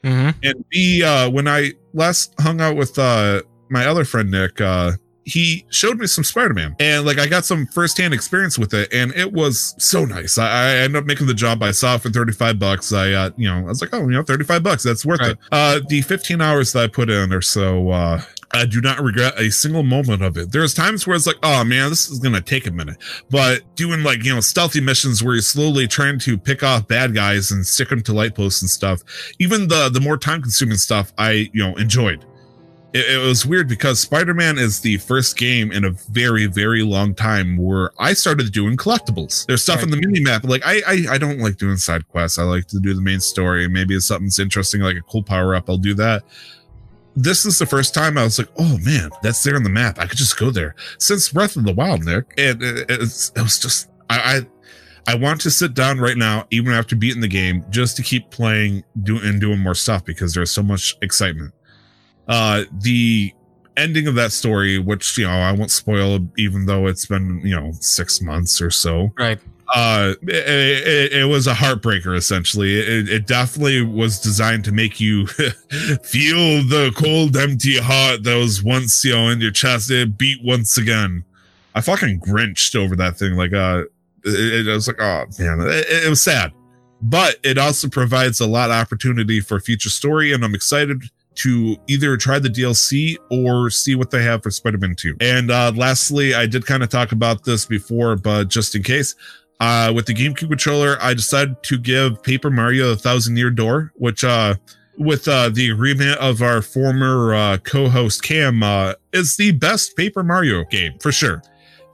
Mm-hmm. And B, uh, when I last hung out with uh, my other friend, Nick, uh, he showed me some Spider-Man and like I got some firsthand experience with it and it was so nice. I, I ended up making the job. I saw for 35 bucks. I, uh, you know, I was like, oh, you know, 35 bucks. That's worth right. it. Uh, the 15 hours that I put in or so, uh, I do not regret a single moment of it. There's times where it's like, oh man, this is gonna take a minute. But doing like, you know, stealthy missions where you're slowly trying to pick off bad guys and stick them to light posts and stuff, even the the more time consuming stuff I, you know, enjoyed. It, it was weird because Spider-Man is the first game in a very, very long time where I started doing collectibles. There's stuff in the mini map. Like I, I I don't like doing side quests. I like to do the main story. Maybe if something's interesting, like a cool power up, I'll do that this is the first time I was like, oh man, that's there on the map. I could just go there. Since Breath of the Wild, Nick, and it, it, it was just I, I I want to sit down right now, even after beating the game, just to keep playing, doing and doing more stuff because there's so much excitement. Uh, the ending of that story, which you know I won't spoil, even though it's been you know six months or so. Right uh it, it, was a heartbreaker essentially. It, it definitely was designed to make you feel the cold empty heart that was once you know in your chest. It beat once again. I fucking grinched over that thing like uh it, it was like oh man it, it was sad. But it also provides a lot of opportunity for future story and i'm excited to either try the DLC or see what they have for Spider-Man 2. And uh, lastly, I did kind of talk about this before, but just in case, uh, with the GameCube controller, I decided to give Paper Mario a Thousand Year Door, which, uh, with uh, the agreement of our former uh, co-host Cam, uh, is the best Paper Mario game for sure.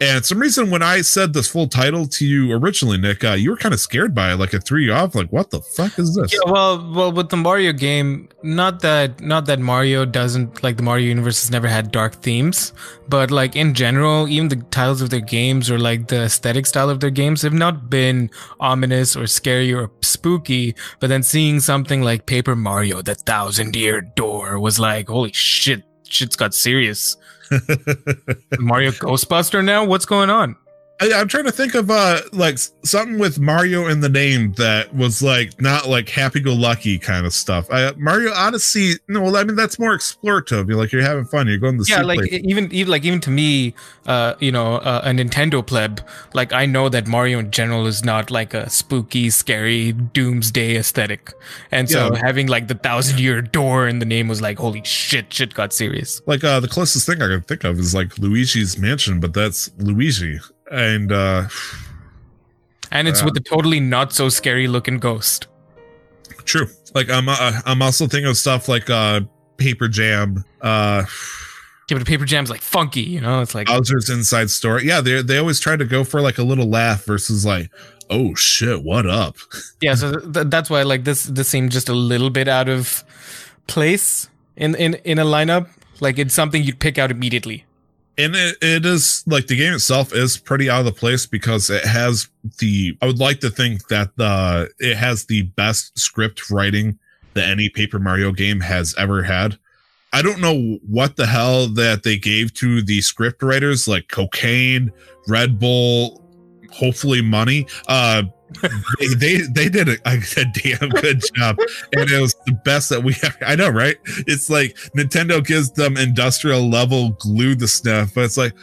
And some reason when I said this full title to you originally, Nick, uh, you were kind of scared by it. Like it threw you off. Like, what the fuck is this? Yeah, well, well, with the Mario game, not that not that Mario doesn't like the Mario universe has never had dark themes, but like in general, even the titles of their games or like the aesthetic style of their games have not been ominous or scary or spooky. But then seeing something like Paper Mario, the Thousand Year Door, was like, holy shit, shit's got serious. Mario Ghostbuster now? What's going on? I, am trying to think of uh like something with Mario in the name that was like not like happy-go-lucky kind of stuff. Uh, Mario Odyssey, no, well, I mean that's more explorative. You're like you're having fun. You're going to yeah, like even even like even to me, uh, you know, uh, a Nintendo pleb, like I know that Mario in general is not like a spooky, scary, doomsday aesthetic, and so yeah. having like the thousand year door in the name was like holy shit, shit got serious. Like uh the closest thing I can think of is like Luigi's Mansion, but that's Luigi and uh and it's uh, with a totally not so scary looking ghost true like i'm uh, i'm also thinking of stuff like uh paper jam uh yeah, but paper jam's like funky, you know. It's like Bowser's Inside Story. Yeah, they they always try to go for like a little laugh versus like, oh shit, what up? Yeah, so th- that's why like this this seemed just a little bit out of place in in in a lineup. Like it's something you'd pick out immediately and it, it is like the game itself is pretty out of the place because it has the i would like to think that the it has the best script writing that any paper mario game has ever had. I don't know what the hell that they gave to the script writers like cocaine red bull hopefully money. Uh they, they, they did a, a, damn good job, and it was the best that we. I know, right? It's like Nintendo gives them industrial level glue to stuff, but it's like,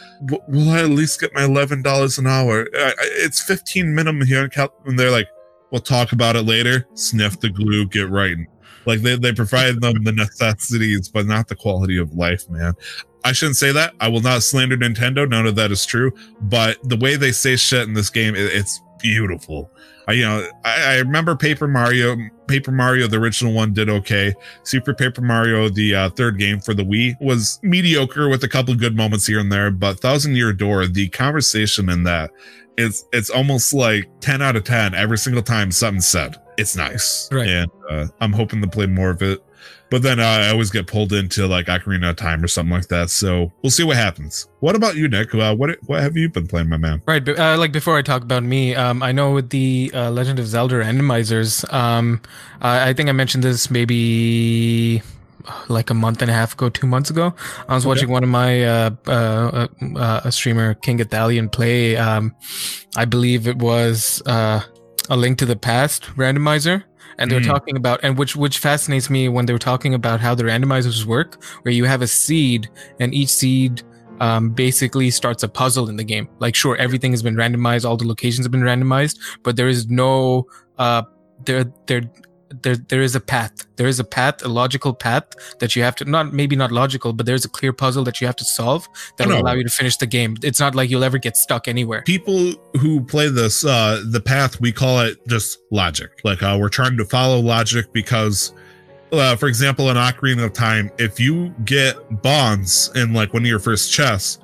will I at least get my eleven dollars an hour? It's fifteen minimum here, in and they're like, We'll talk about it later. Sniff the glue, get right. Like they, they provide them the necessities, but not the quality of life, man. I shouldn't say that. I will not slander Nintendo. None of that is true. But the way they say shit in this game, it, it's beautiful. I, you know, I, I, remember Paper Mario. Paper Mario, the original one, did okay. Super Paper Mario, the uh, third game for the Wii, was mediocre with a couple of good moments here and there. But Thousand Year Door, the conversation in that, it's it's almost like ten out of ten every single time something's said. It's nice, right? And uh, I'm hoping to play more of it but then uh, I always get pulled into like Ocarina of Time or something like that. So we'll see what happens. What about you, Nick? Uh, what what have you been playing, my man? Right, uh, like before I talk about me, um, I know with the uh, Legend of Zelda randomizers, um, I think I mentioned this maybe like a month and a half ago, two months ago. I was okay. watching one of my uh, uh, uh, a streamer King Italian play. Um, I believe it was uh, a Link to the Past randomizer and they were mm. talking about and which which fascinates me when they were talking about how the randomizers work where you have a seed and each seed um, basically starts a puzzle in the game like sure everything has been randomized all the locations have been randomized but there is no uh there there there there is a path. There is a path, a logical path that you have to not maybe not logical, but there's a clear puzzle that you have to solve that will allow you to finish the game. It's not like you'll ever get stuck anywhere. People who play this uh the path we call it just logic. Like uh we're trying to follow logic because uh, for example, in Ocarina of Time, if you get bombs in like one of your first chests,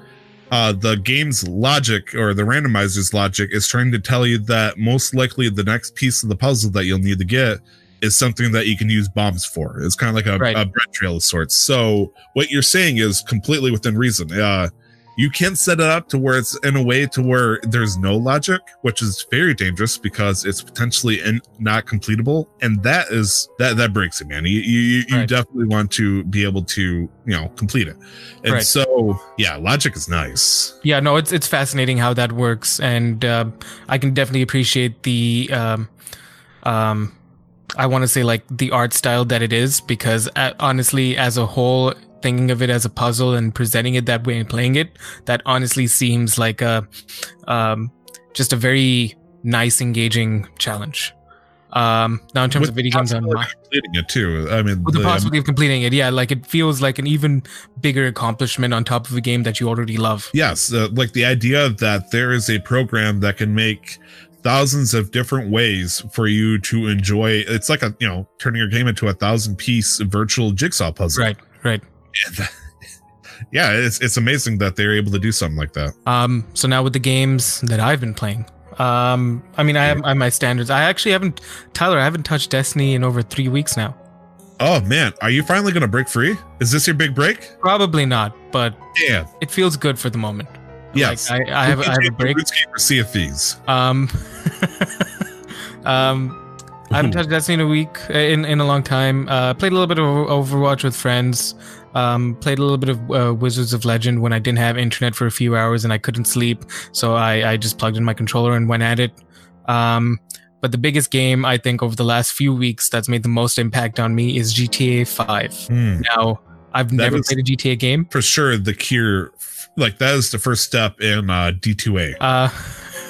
uh, the game's logic or the randomizer's logic is trying to tell you that most likely the next piece of the puzzle that you'll need to get is something that you can use bombs for. It's kind of like a, right. a bread trail of sorts. So what you're saying is completely within reason. Uh, you can set it up to where it's in a way to where there's no logic, which is very dangerous because it's potentially in, not completable, and that is that that breaks it, man. You you, you right. definitely want to be able to you know complete it, and right. so yeah, logic is nice. Yeah, no, it's it's fascinating how that works, and uh, I can definitely appreciate the um um I want to say like the art style that it is because uh, honestly, as a whole, thinking of it as a puzzle and presenting it that way and playing it, that honestly seems like a um, just a very nice, engaging challenge. Um, now in terms With of video games, I'm not completing it too. I mean, with the, the possibility of completing it, yeah, like it feels like an even bigger accomplishment on top of a game that you already love. Yes, uh, like the idea that there is a program that can make thousands of different ways for you to enjoy. It's like a you know turning your game into a thousand piece virtual jigsaw puzzle. Right. Right. yeah, it's it's amazing that they're able to do something like that. Um. So now with the games that I've been playing, um, I mean, I have, I have my standards. I actually haven't, Tyler, I haven't touched Destiny in over three weeks now. Oh man, are you finally gonna break free? Is this your big break? Probably not, but yeah, it feels good for the moment. Yes, like, I, I, have, I have a break. RuneScape Sea of Thieves. Um, um, I haven't touched Destiny in a week in in a long time. Uh, played a little bit of Overwatch with friends. Um, played a little bit of uh, Wizards of Legend when I didn't have internet for a few hours and I couldn't sleep, so I I just plugged in my controller and went at it. Um, but the biggest game I think over the last few weeks that's made the most impact on me is GTA 5. Mm. Now, I've that never played a GTA game. For sure, the cure like that is the first step in uh, D2A. Uh,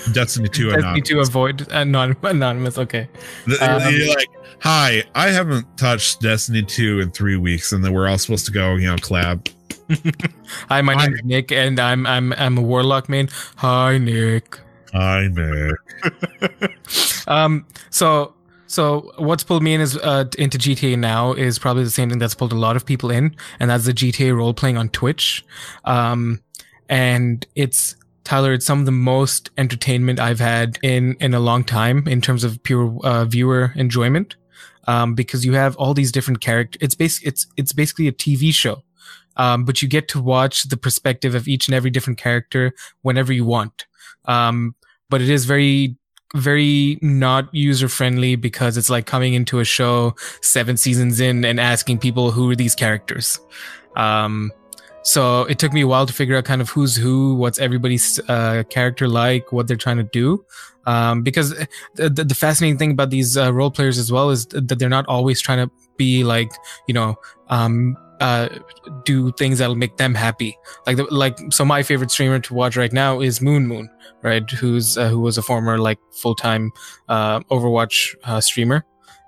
Destiny 2 Destiny 2 avoid anon- anonymous. Okay. The, um, you're like, hi, I haven't touched Destiny 2 in three weeks, and then we're all supposed to go, you know, collab. hi, my name is Nick, and I'm I'm I'm a warlock main. Hi, Nick. Hi, Nick. um. So so what's pulled me in is uh, into GTA now is probably the same thing that's pulled a lot of people in, and that's the GTA role playing on Twitch. Um, and it's Tyler, it's some of the most entertainment I've had in in a long time in terms of pure uh, viewer enjoyment. Um, because you have all these different characters. It's basic. It's it's basically a TV show, um, but you get to watch the perspective of each and every different character whenever you want. Um, but it is very very not user friendly because it's like coming into a show seven seasons in and asking people who are these characters. Um, so it took me a while to figure out kind of who's who, what's everybody's uh, character like, what they're trying to do. Um, because the, the, fascinating thing about these uh, role players as well is that they're not always trying to be like, you know, um, uh, do things that'll make them happy. Like the, like so, my favorite streamer to watch right now is Moon Moon, right? Who's uh, who was a former like full time uh, Overwatch uh, streamer,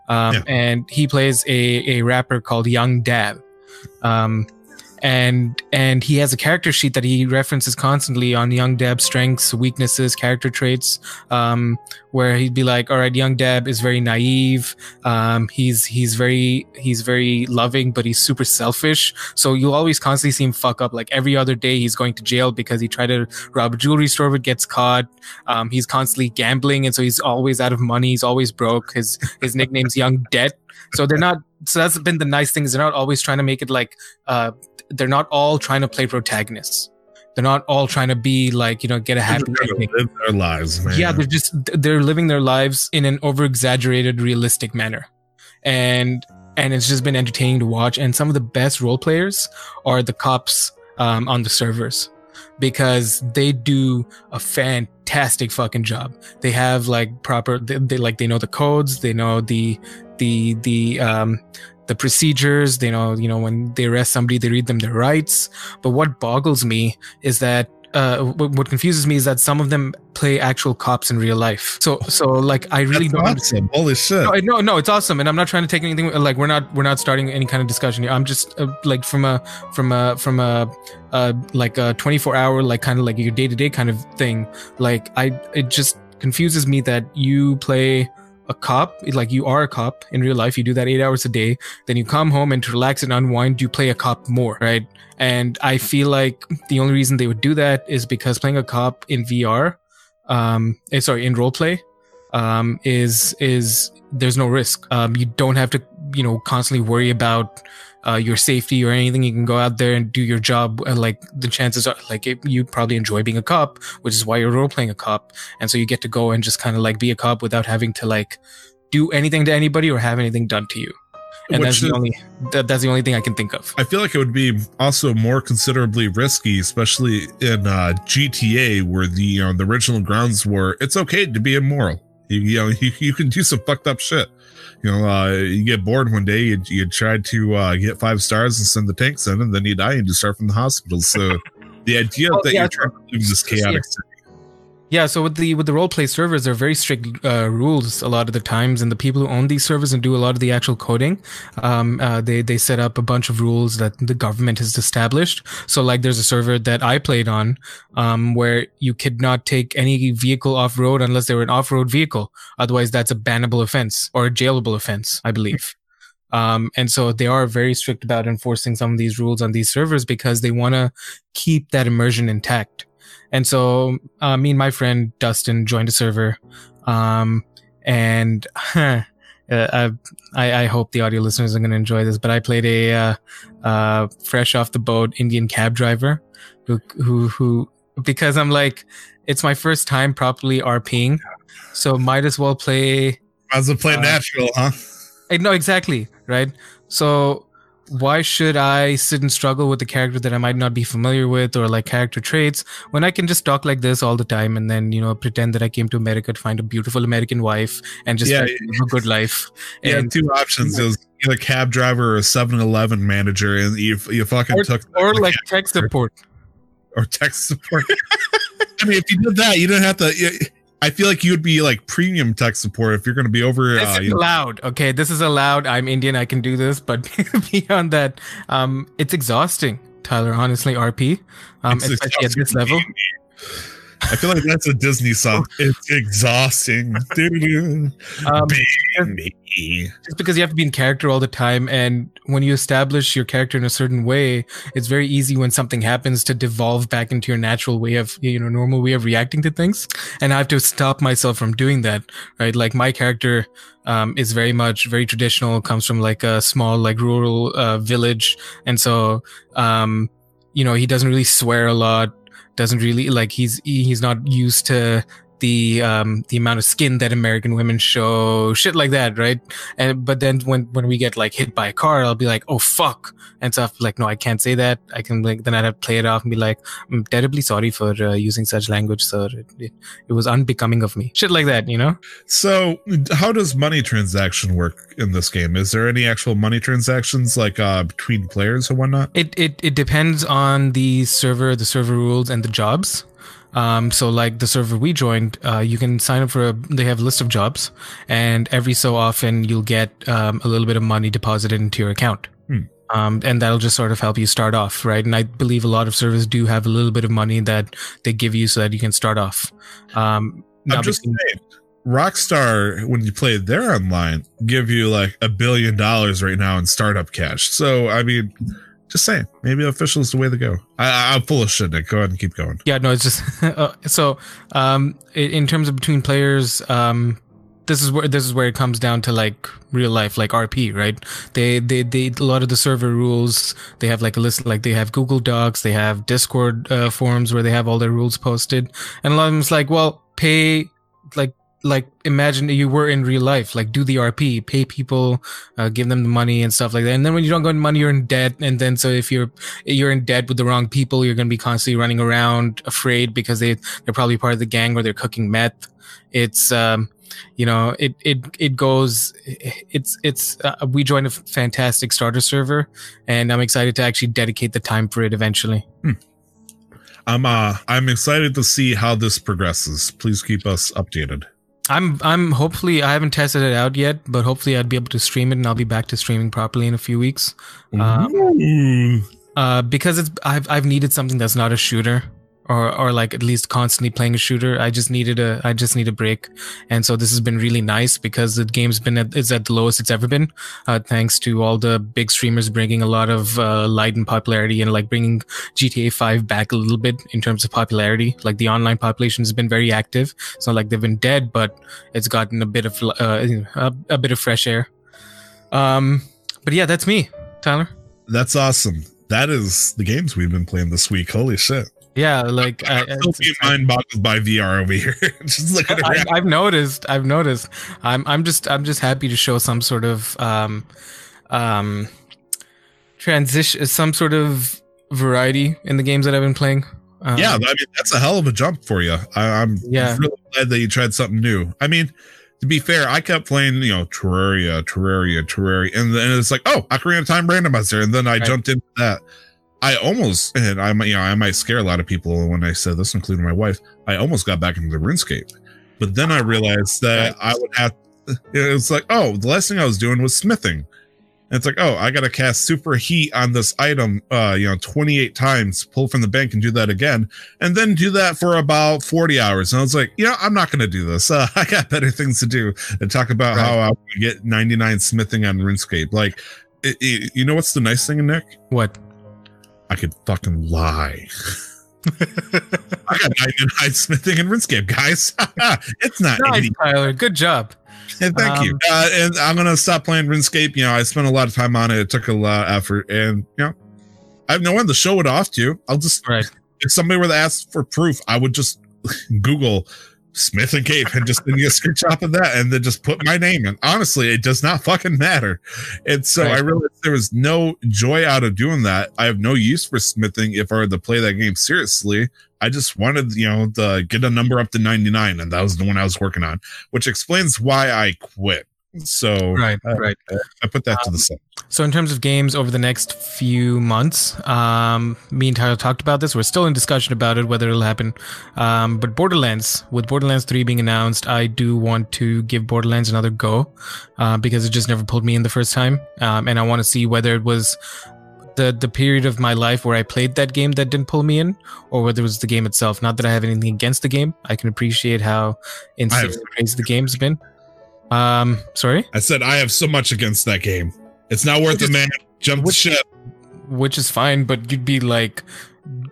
um, Yeah. and he plays a a rapper called Young Dab. Um, and and he has a character sheet that he references constantly on young dab's strengths weaknesses character traits um where he'd be like all right young dab is very naive. Um he's he's very he's very loving but he's super selfish. So you always constantly see him fuck up. Like every other day he's going to jail because he tried to rob a jewelry store but gets caught. Um he's constantly gambling and so he's always out of money. He's always broke. His his nickname's young debt so they're not so that's been the nice thing is they're not always trying to make it like uh they're not all trying to play protagonists. They're not all trying to be like you know get a happy ending. live their lives, man. Yeah, they're just they're living their lives in an over exaggerated, realistic manner, and and it's just been entertaining to watch. And some of the best role players are the cops um, on the servers because they do a fantastic fucking job. They have like proper they, they like they know the codes, they know the the the um the procedures, they know, you know, when they arrest somebody, they read them their rights. But what boggles me is that uh, what, confuses me is that some of them play actual cops in real life. So, so like, I really That's don't awesome. Holy shit. No, no, no, it's awesome, and I'm not trying to take anything. Like, we're not, we're not starting any kind of discussion here. I'm just uh, like from a, from a, from a, uh, like a 24 hour, like kind of like your day to day kind of thing. Like, I, it just confuses me that you play a cop, like you are a cop in real life. You do that eight hours a day. Then you come home and to relax and unwind, you play a cop more, right? And I feel like the only reason they would do that is because playing a cop in VR, um, eh, sorry, in role play, um, is is there's no risk. Um, you don't have to, you know, constantly worry about uh, your safety or anything. You can go out there and do your job. And like the chances are, like it, you probably enjoy being a cop, which is why you're role playing a cop. And so you get to go and just kind of like be a cop without having to like do anything to anybody or have anything done to you. And that's the only that, that's the only thing I can think of. I feel like it would be also more considerably risky, especially in uh, GTA, where the you know the original grounds were it's okay to be immoral. You, you know you, you can do some fucked up shit. You know, uh, you get bored one day, you, you try to uh, get five stars and send the tanks in, and then you die and you start from the hospital. So the idea Oh, that yeah, you're trying to live this chaotic city, Yeah, so with the with the role play servers, there are very strict uh, rules a lot of the times, and the people who own these servers and do a lot of the actual coding, um, uh, they they set up a bunch of rules that the government has established. So, like, there's a server that I played on, um, where you could not take any vehicle off road unless they were an off road vehicle. Otherwise, that's a bannable offense or a jailable offense, I believe. Um, and so they are very strict about enforcing some of these rules on these servers because they want to keep that immersion intact. And so uh, me and my friend Dustin joined a server, um, and uh, I, I hope the audio listeners are going to enjoy this. But I played a uh, uh, fresh off the boat Indian cab driver, who who who because I'm like it's my first time properly RPing, so might as well play as a play Uh, natural, huh? I know exactly, right? So why should I sit and struggle with a character that I might not be familiar with or like character traits when I can just talk like this all the time and then, you know, pretend that I came to America to find a beautiful American wife and just Yeah, live a good life. Yeah, And, two options: it was either a cab driver or a 7-Eleven manager, and you you fucking or, took or like tech support. or tech support. I mean, if you did that, you didn't have to. you- I feel like you would be like premium tech support if you're going to be over. This Uh, is know, allowed. Okay, this is allowed. I'm Indian. I can do this. But beyond that, um, it's exhausting, Tyler. Honestly, RP, um, especially at this level. I feel like that's a Disney song. It's exhausting. Um, Being me. just because you have to be in character all the time and when you establish your character in a certain way it's very easy when something happens to devolve back into your natural way of you know normal way of reacting to things and i have to stop myself from doing that right like my character um, is very much very traditional comes from like a small like rural uh, village and so um, you know he doesn't really swear a lot doesn't really like he's he's not used to the um the amount of skin that American women show, shit like that, right? And but then when when we get like hit by a car, I'll be like, oh fuck, and stuff like, no, I can't say that. I can like then I'd have to play it off and be like, I'm terribly sorry for uh, using such language, sir. It, it, it was unbecoming of me, shit like that, you know. So, how does money transaction work in this game? Is there any actual money transactions like uh between players or whatnot? It it it depends on the server, the server rules, and the jobs. Um, so like the server we joined, uh, you can sign up for a, they have a list of jobs and every so often you'll get, um, a little bit of money deposited into your account. Hmm. Um, and that'll just sort of help you start off, right? And I believe a lot of servers do have a little bit of money that they give you so that you can start off. Um, now I'm just saying, Rockstar, when you play their online, give you like a billion dollars right now in startup cash. So, I mean, just saying, maybe official is the way to go. I, I'm full of shit, Nick. Go ahead and keep going. Yeah, no, it's just uh, so. Um, in terms of between players, um, this is where this is where it comes down to like real life, like RP, right? They they they a lot of the server rules. They have like a list, like they have Google Docs, they have Discord uh, forums where they have all their rules posted, and a lot of them's like, well, pay like like imagine you were in real life like do the rp pay people uh, give them the money and stuff like that. And then when you don't get money you're in debt. And then so if you're you're in debt with the wrong people you're going to be constantly running around afraid because they they're probably part of the gang or they're cooking meth. It's um you know it it it goes it's it's uh, we joined a fantastic starter server and i'm excited to actually dedicate the time for it eventually. I'm uh I'm excited to see how this progresses. Please keep us updated. I'm I'm hopefully I haven't tested it out yet, but hopefully I'd be able to stream it and I'll be back to streaming properly in a few weeks. Um, Ooh. uh, because it's I've I've needed something that's not a shooter or or like at least constantly playing a shooter. I just needed a I just need a break, and so this has been really nice because the game's been at is at the lowest it's ever been, uh, thanks to all the big streamers bringing a lot of uh, light and popularity and like bringing GTA Five back a little bit in terms of popularity. Like the online population has been very active. It's not like they've been dead, but it's gotten a bit of uh, a, a bit of fresh air. Um, but yeah, that's me, Tyler. That's awesome. That is the games we've been playing this week. Holy shit. Yeah, like I, I'm still being mind boggled by VR over here. just looking I, around. I've noticed. I've noticed. I'm. I'm just. I'm just happy to show some sort of um, um, transition, some sort of variety in the games that I've been playing. Um, yeah, I mean that's a hell of a jump for you. I, I'm Yeah. really glad that you tried something new. I mean, to be fair, I kept playing, you know, Terraria, Terraria, Terraria, and then it's like, oh, Ocarina of Time randomizer, and then I Right. jumped into that. I almost, and I might, you know, I might scare a lot of people when I said this, including my wife. I almost got back into the RuneScape, but then I realized that I would have. was like, oh, the last thing I was doing was smithing. And it's like, oh, I got to cast super heat on this item, uh, you know, 28 times, pull from the bank and do that again, and then do that for about 40 hours. And I was like, you know, I'm not going to do this. Uh, I got better things to do and talk about Right. how I would get 99 smithing on RuneScape. Like, it, it- you know what's the nice thing, in Nick? What? I could fucking lie. I got 99 smithing in RuneScape, guys. it's not nice, 80 Tyler. Good job. and thank you. Um, Uh, and I'm gonna stop playing RuneScape. You know, I spent a lot of time on it. It took a lot of effort, and you know, I have no one to show it off to. I'll just Right. if somebody were to ask for proof, I would just Google Smithing Cape and just you a screenshot of that, and then just put my name in. Honestly, it does not fucking matter. And so Right. I realized there was no joy out of doing that. I have no use for smithing if I were to play that game seriously. I just wanted, you know, to get a number up to 99, and that was the one I was working on, which explains why I quit. So Right. uh, Right. I put that to Um, the side. So in terms of games over the next few months, um, me and Tyler talked about this. We're still in discussion about it, whether it'll happen. Um, but Borderlands, with Borderlands 3 being announced, I do want to give Borderlands another go, uh, because it just never pulled me in the first time. Um, and I want to see whether it was the, the period of my life where I played that game that didn't pull me in, or whether it was the game itself. Not that I have anything against the game. I can appreciate how insane the game's been. Um, sorry? I said I have so much against that game. It's not worth it, man. Jump the Which- ship. which is fine, but you'd be like,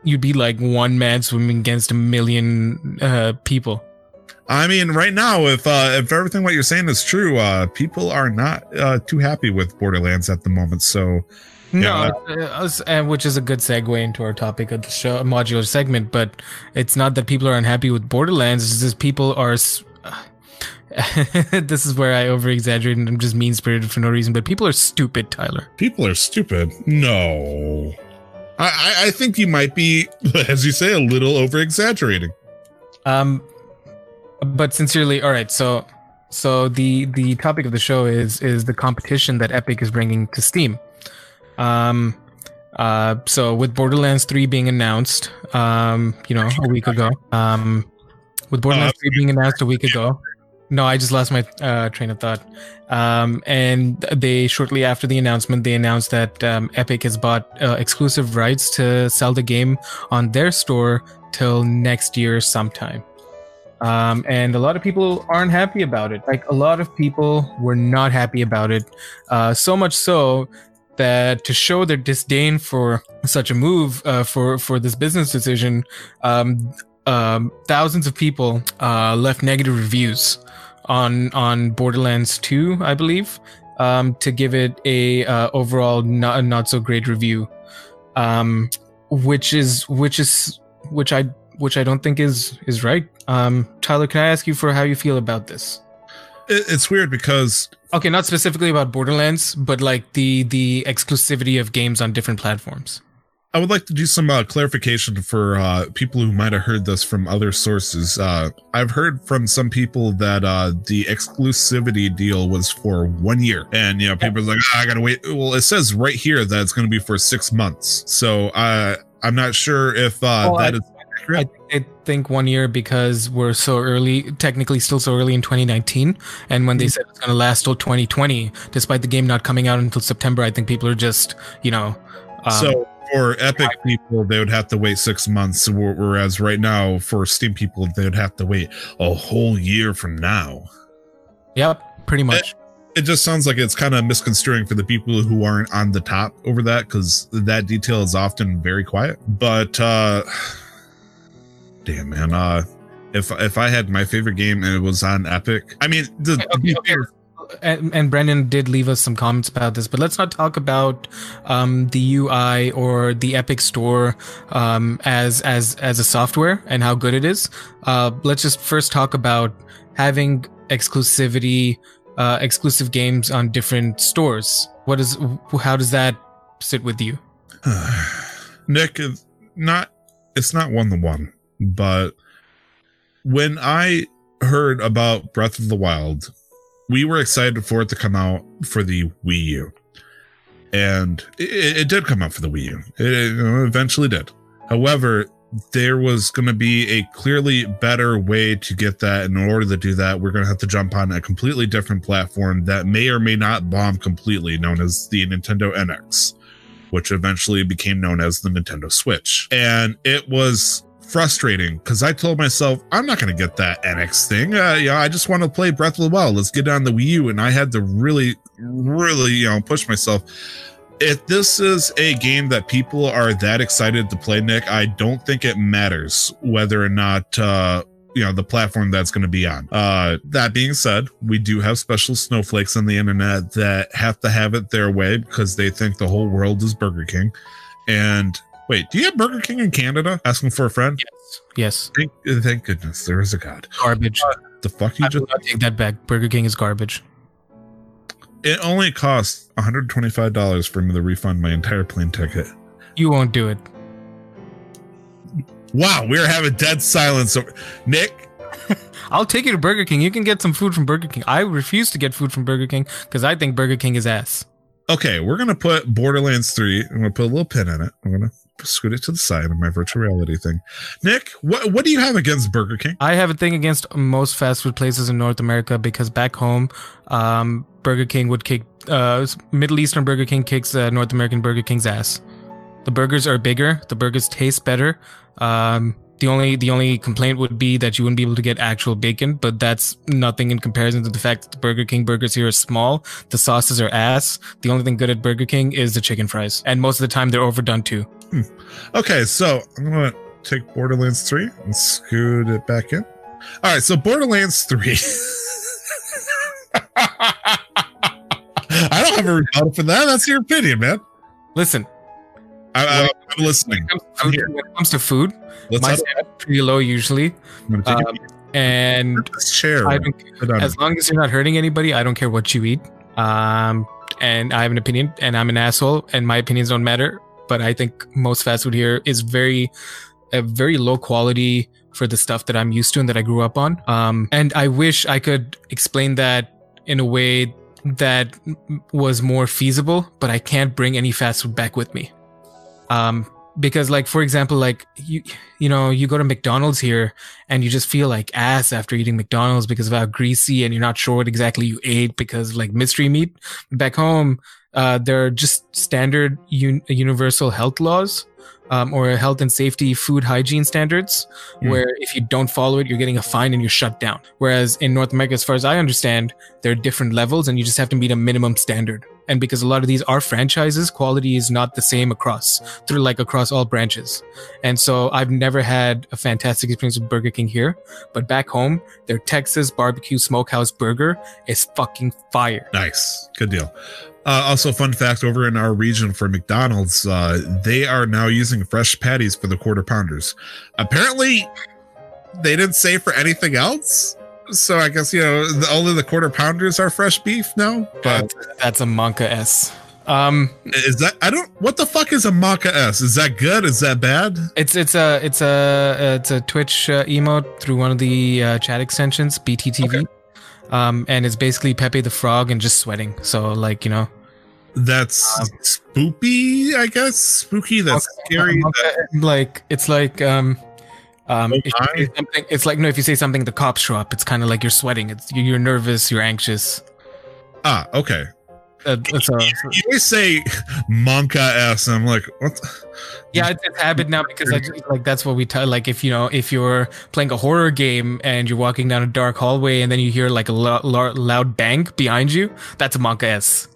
you'd be like one man swimming against a million uh, people. I mean, right now, if uh, if everything what you're saying is true, uh, people are not uh, too happy with Borderlands at the moment. So, no, uh, and which is a good segue into our topic of the show, modular segment. But it's not that people are unhappy with Borderlands; it's just people are. this is where I over exaggerate and I'm just mean spirited for no reason. But people are stupid, Tyler. People are stupid. No, I I think you might be, as you say, a little over exaggerating. Um, but sincerely, all right. So, so the the topic of the show is is the competition that Epic is bringing to Steam. Um, uh, so with Borderlands 3 being announced, um, you know, a week ago, um, with Borderlands uh, 3 being announced a week ago. No, I just lost my uh, train of thought. Um, and they shortly after the announcement, they announced that um, Epic has bought uh, exclusive rights to sell the game on their store till next year sometime. Um, and a lot of people aren't happy about it. Like a lot of people were not happy about it. Uh, so much so that to show their disdain for such a move, uh, for for this business decision, um, um, thousands of people uh, left negative reviews on on Borderlands 2, I believe, um, to give it a uh, overall not not so great review, um, which is which is which I which I don't think is is right. Um, Tyler, can I ask you for how you feel about this? It's weird because okay, not specifically about Borderlands, but like the the exclusivity of games on different platforms. I would like to do some uh, clarification for uh, people who might have heard this from other sources. Uh, I've heard from some people that uh, the exclusivity deal was for one year, and you know, people are like, oh, "I gotta wait." Well, it says right here that it's going to be for six months, so uh, I'm not sure if uh, that I, is accurate. I, think one year because we're so early, technically still so early in 2019. And when they mm-hmm. said it's going to last till 2020, despite the game not coming out until September, I think people are just, you know. Um, so for Epic people, they would have to wait six months, whereas right now for Steam people, they would have to wait a whole year from now. Yep, pretty much. It, it just sounds like it's kind of misconstruing for the people who aren't on the top over that because that detail is often very quiet. But uh damn man uh if if i had my favorite game and it was on epic i mean the, okay, okay. And, and, Brendan did leave us some comments about this, but let's not talk about um, the UI or the Epic Store um, as as as a software and how good it is. Uh, let's just first talk about having exclusivity, uh, exclusive games on different stores. What is how does that sit with you, Nick? Not it's not one to one. But when I heard about Breath of the Wild, we were excited for it to come out for the Wii U. And it, it did come out for the Wii U. It, eventually did. However, there was going to be a clearly better way to get that. In order to do that, we're going to have to jump on a completely different platform that may or may not bomb completely, known as the Nintendo NX, which eventually became known as the Nintendo Switch. And it was frustrating because I told myself I'm not going to get that NX thing. Uh, yeah, I just want to play Breath of the Wild. Let's get on the Wii U, and I had to really, really, you know, push myself. If this is a game that people are that excited to play, Nick, I don't think it matters whether or not uh, you know the platform that's going to be on. Uh, that being said, we do have special snowflakes on the internet that have to have it their way because they think the whole world is Burger King, and Wait, do you have Burger King in Canada? Asking for a friend? Yes. Yes. Thank, thank goodness there is a God. Garbage. Uh, the fuck you I just take that back. Burger King is garbage. It only costs $125 for me to refund my entire plane ticket. You won't do it. Wow, we're having dead silence. Over- Nick, I'll take you to Burger King. You can get some food from Burger King. I refuse to get food from Burger King because I think Burger King is ass. Okay, we're gonna put Borderlands 3. I'm gonna put a little pin in it. I'm gonna scoot it to the side of my virtual reality thing. Nick, what what do you have against Burger King? I have a thing against most fast food places in North America because back home, um, Burger King would kick uh, Middle Eastern Burger King kicks uh, North American Burger King's ass. The burgers are bigger. The burgers taste better. Um, the only the only complaint would be that you wouldn't be able to get actual bacon, but that's nothing in comparison to the fact that the Burger King burgers here are small. The sauces are ass. The only thing good at Burger King is the chicken fries, and most of the time they're overdone too. Hmm. Okay, so I'm gonna take Borderlands 3 and scoot it back in. All right, so Borderlands 3. I don't have a rebuttal for that. That's your opinion, man. Listen, I, I'm listening. when it, comes to, when it comes to food, Let's my standard's pretty low usually. I'm gonna take Um, and chair. I don't, Sit as long as you're not hurting anybody, I don't care what you eat. Um, and I have an opinion, and I'm an asshole, and my opinions don't matter. But I think most fast food here is very, a very low quality for the stuff that I'm used to and that I grew up on. Um, and I wish I could explain that in a way that was more feasible, but I can't bring any fast food back with me. Um, because like for example, like you, you know, you go to McDonald's here and you just feel like ass after eating McDonald's because of how greasy and you're not sure what exactly you ate because like mystery meat. Back home, uh, there are just standard un- universal health laws. Um, or health and safety food hygiene standards Hmm. where if you don't follow it you're getting a fine and you're shut down whereas in north america as far as i understand there are different levels and you just have to meet a minimum standard and because a lot of these are franchises quality is not the same across through like across all branches and so I've never had a fantastic experience with Burger King here, but back home, their Texas barbecue smokehouse burger is fucking fire. Nice. Good deal. Uh, also, fun fact over in our region for McDonald's, uh, they are now using fresh patties for the quarter pounders. Apparently, they didn't say for anything else. So I guess, you know, the, only the quarter pounders are fresh beef now. But That's, a Monka S. Um, is that, I don't, what the fuck is a Maca S? Is that good? Is that bad? it's it's a it's a it's a Twitch uh, emote through one of the uh, chat extensions, BTTV. Um, and it's basically Pepe the Frog and just sweating. So like you know, That's Um, spoopy, I guess. Spooky. That's scary. that- like it's like um um Oh if you say something it's like no if you say something the cops show up it's kind of like you're sweating it's you're nervous you're anxious ah, okay. uh, so, You always say Monka S, and I'm like, what? the- yeah it's, it's habit now because I just, like that's what we tell like if you know if you're playing a horror game and you're walking down a dark hallway and then you hear like a lo- lo- loud bang behind you that's a monka s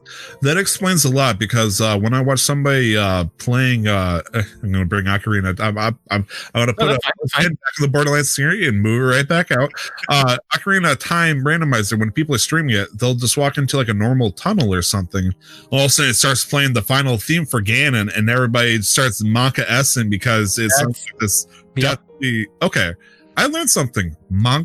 That explains a lot because uh, when I watch somebody uh, playing, uh, I'm going to bring Ocarina. I'm, I'm, I'm, I'm going to No, put a that's fine. head back in the Borderlands series and move it right back out. Uh, Ocarina Time randomizer. When people are streaming it, they'll just walk into like a normal tunnel or something. All of a sudden, it starts playing the final theme for Ganon, and everybody starts Monka S'ing because it's something this Yep. deathly. Okay, I learned something.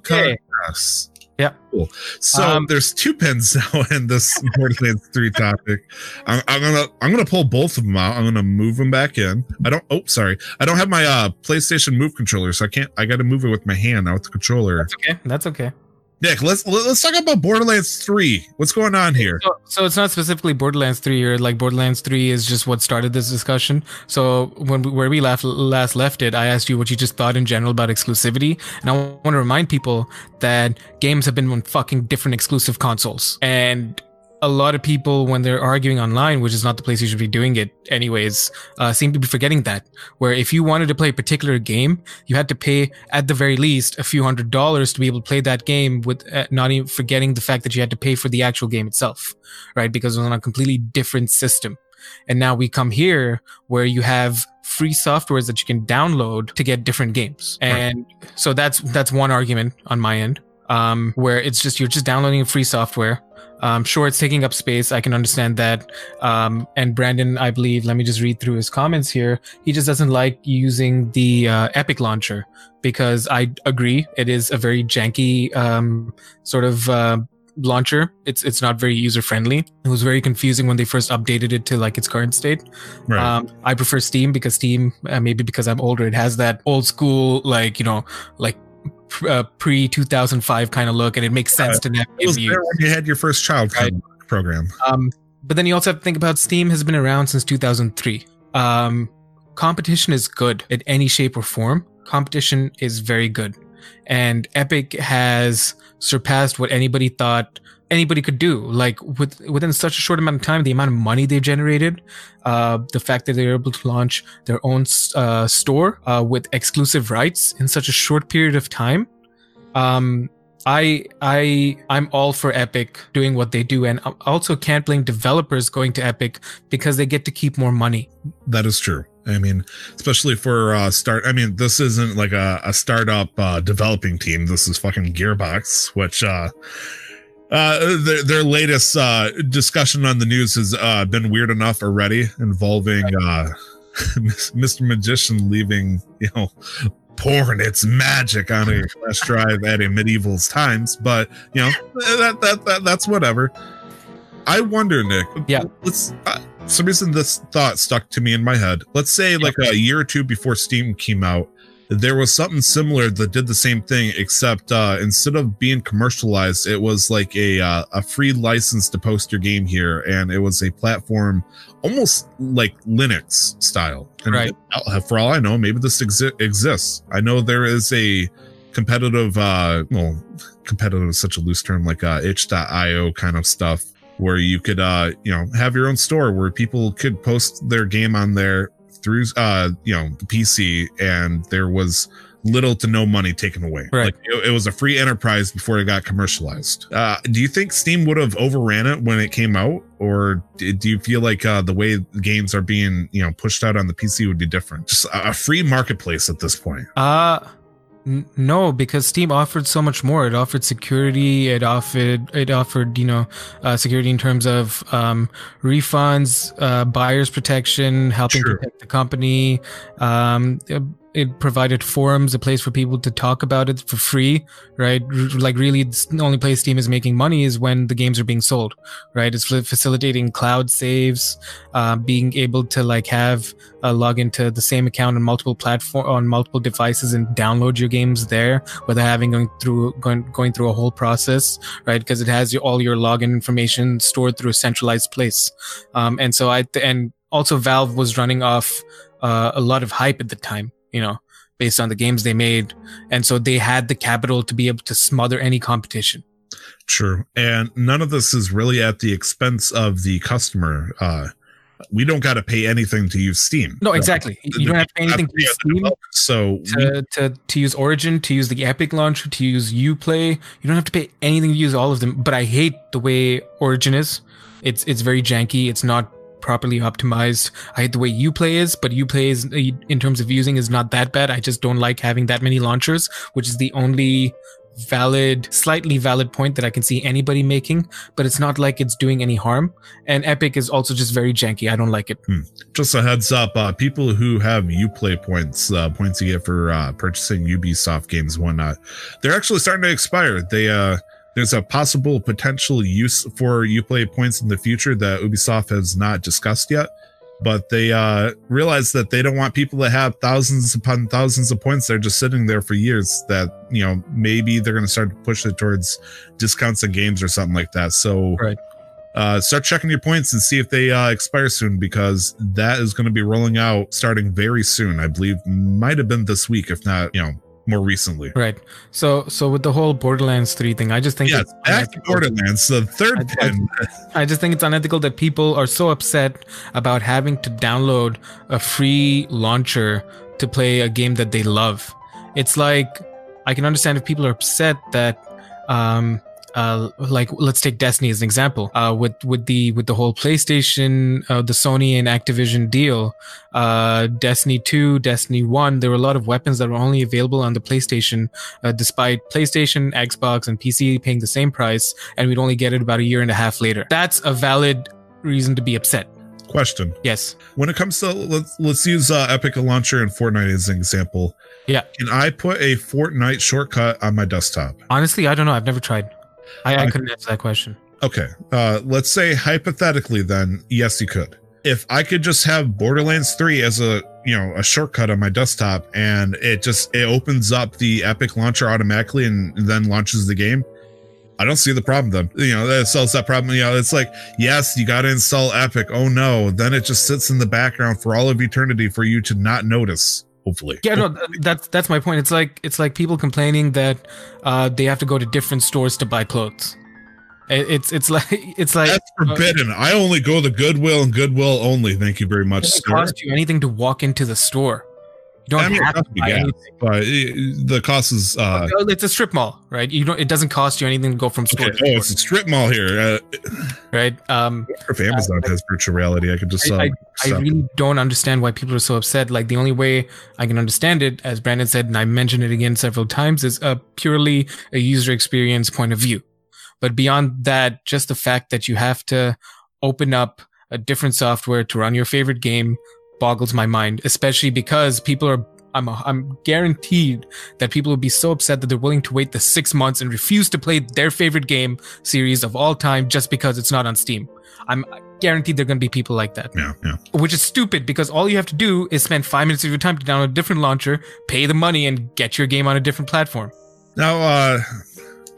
Yay. S. Yeah. Cool. So Um, there's two pins now in this Borderlands 3 topic. I'm, I'm gonna I'm gonna pull both of them out. I'm gonna move them back in. I don't. Oh, sorry. I don't have my uh PlayStation Move controller, so I can't. I got to move it with my hand, not with the controller. that's okay that's okay Nick, let's let's talk about Borderlands 3. What's going on here? So, so it's not specifically Borderlands 3 or like Borderlands 3 is just what started this discussion. So when we, where we last last left it, I asked you what you just thought in general about exclusivity, and I want to remind people that games have been on fucking different exclusive consoles, and a lot of people when they're arguing online, which is not the place you should be doing it anyways, uh, seem to be forgetting that. Where if you wanted to play a particular game, you had to pay at the very least a few hundred dollars to be able to play that game with uh, not even forgetting the fact that you had to pay for the actual game itself, right? Because it was on a completely different system. And now we come here where you have free softwares that you can download to get different games. And so that's that's one argument on my end. Um, where it's just you're just downloading free software. Um, sure, it's taking up space. I can understand that. Um, and Brandon, I believe, let me just read through his comments here. He just doesn't like using the uh, Epic launcher because I agree it is a very janky um, sort of uh, launcher. It's it's not very user friendly. It was very confusing when they first updated it to like its current state. Right. Um, I prefer Steam because Steam, uh, maybe because I'm older, it has that old school like you know like uh, pre 2005 kind of look, and it makes sense to it was the there when you had your first child Right. program. um, but then you also have to think about Steam has been around since 2003. Um, competition is good in any shape or form. Competition is very good. And Epic has surpassed what anybody thought anybody could do. Like with within such a short amount of time, the amount of money they've generated, uh, the fact that they're able to launch their own uh, store uh, with exclusive rights in such a short period of time. Um, I I I'm all for Epic doing what they do, and I also can't blame developers going to Epic because they get to keep more money. That is true. I mean, especially for uh, start. I mean, this isn't like a, a startup uh, developing team. This is fucking Gearbox, which uh, uh, their, their latest uh, discussion on the news has uh, been weird enough already, involving uh, Mr. Magician leaving, you know, pouring its magic on a flash drive at a medieval times. But you know, that, that, that that's whatever. I wonder, Nick. Yeah. Let's. Uh, some reason this thought stuck to me in my head. Let's say like a year or two before Steam came out, there was something similar that did the same thing, except uh, instead of being commercialized, it was like a uh, a free license to post your game here, and it was a platform almost like Linux style. And Right. For all I know, maybe this exi- exists. I know there is a competitive, uh, well, competitive is such a loose term, like uh, itch.io kind of stuff where you could uh you know have your own store where people could post their game on there through uh you know the pc and there was little to no money taken away. Right. like it, it was a free enterprise before it got commercialized. Uh do you think steam would have overran it when it came out? Or do you feel like uh the way games are being you know pushed out on the pc would be different? Just a, free marketplace at this point. Uh no, because Steam offered so much more. It offered security. It offered it offered you know uh, security in terms of um, refunds, uh, buyers protection, helping Sure. protect the company. Um, it- provided forums, a place for people to talk about it for free, right? Like really, the only place Steam is making money is when the games are being sold, right? It's facilitating cloud saves, uh, being able to like have uh, log into the same account on multiple platform on multiple devices and download your games there without having going through going going through a whole process, right? Because it has your, all your login information stored through a centralized place, um, and so I and also Valve was running off uh, a lot of hype at the time, you know, based on the games they made, and so they had the capital to be able to smother any competition. True. And none of this is really at the expense of the customer. Uh, we don't got to pay anything to use Steam. No, exactly. You don't have to pay anything to use Steam. So to, to to use Origin, to use the Epic launcher, to use UPlay. You don't have to pay anything to use all of them. But I hate the way Origin is. It's it's very janky. It's not properly optimized. I hate the way UPlay is, but UPlay is in terms of using is not that bad. I just don't like having that many launchers, which is the only valid, slightly valid point that I can see anybody making. But it's not like it's doing any harm. And Epic is also just very janky. I don't like it. just a heads up, uh, people who have Uplay points, uh, points you get for uh, purchasing Ubisoft games and whatnot, they're actually starting to expire. They uh, there's a possible potential use for Uplay points in the future that Ubisoft has not discussed yet. But they uh, realize that they don't want people to have thousands upon thousands of points. They're just sitting there for years. That you know maybe they're going to start to push it towards discounts on games or something like that. So Right. uh, start checking your points and see if they uh, expire soon because that is going to be rolling out starting very soon. I believe might have been this week, if not, you know, more recently. Right. So so with the whole Borderlands 3 thing, I just think Yeah, back to. Borderlands, the third I- I- pin. I just think it's unethical that people are so upset about having to download a free launcher to play a game that they love. It's like I can understand if people are upset that um uh, like let's take Destiny as an example. Uh, with with the with the whole PlayStation, uh, the Sony and Activision deal, uh, Destiny two, Destiny one, there were a lot of weapons that were only available on the PlayStation, uh, despite PlayStation, Xbox, and PC paying the same price, and we'd only get it about a year and a half later. That's a valid reason to be upset. Question: Yes. When it comes to let's let's use uh, Epic Launcher and Fortnite as an example. Yeah. Can I put a Fortnite shortcut on my desktop? Honestly, I don't know. I've never tried. I, I couldn't answer that question. Okay. Uh, let's say hypothetically, then yes, you could. If I could just have Borderlands 3 as a you know a shortcut on my desktop, and it just it opens up the Epic launcher automatically and then launches the game. I don't see the problem then. You know, that solves that problem. You know, it's like, yes, you got to install Epic. Oh no. Then it just sits in the background for all of eternity for you to not notice, hopefully. Yeah, no, that's that's my point. It's like it's like people complaining that uh, they have to go to different stores to buy clothes. It's it's like it's like That's forbidden. I only go to Goodwill and Goodwill only. Thank you very it much, doesn't cost you anything to walk into the store. You don't I mean, have to costs you buy gas, anything. but it, the cost is uh, Oh, it's a strip mall, right? You don't. It doesn't cost you anything to go from store okay. Oh, to it's a strip mall here. Uh, right? Um, if Amazon has virtual reality, I could just. I- Uh, I really don't understand why people are so upset. Like the only way I can understand it, as Brandon said, and I mentioned it again several times, is a purely a user experience point of view. But beyond that, just the fact that you have to open up a different software to run your favorite game boggles my mind, especially because people are. I'm, I'm guaranteed that people will be so upset that they're willing to wait the six months and refuse to play their favorite game series of all time just because it's not on Steam. I'm guaranteed there are going to be people like that yeah, yeah. which is stupid because all you have to do is spend five minutes of your time to download a different launcher, pay the money, and get your game on a different platform. Now, uh,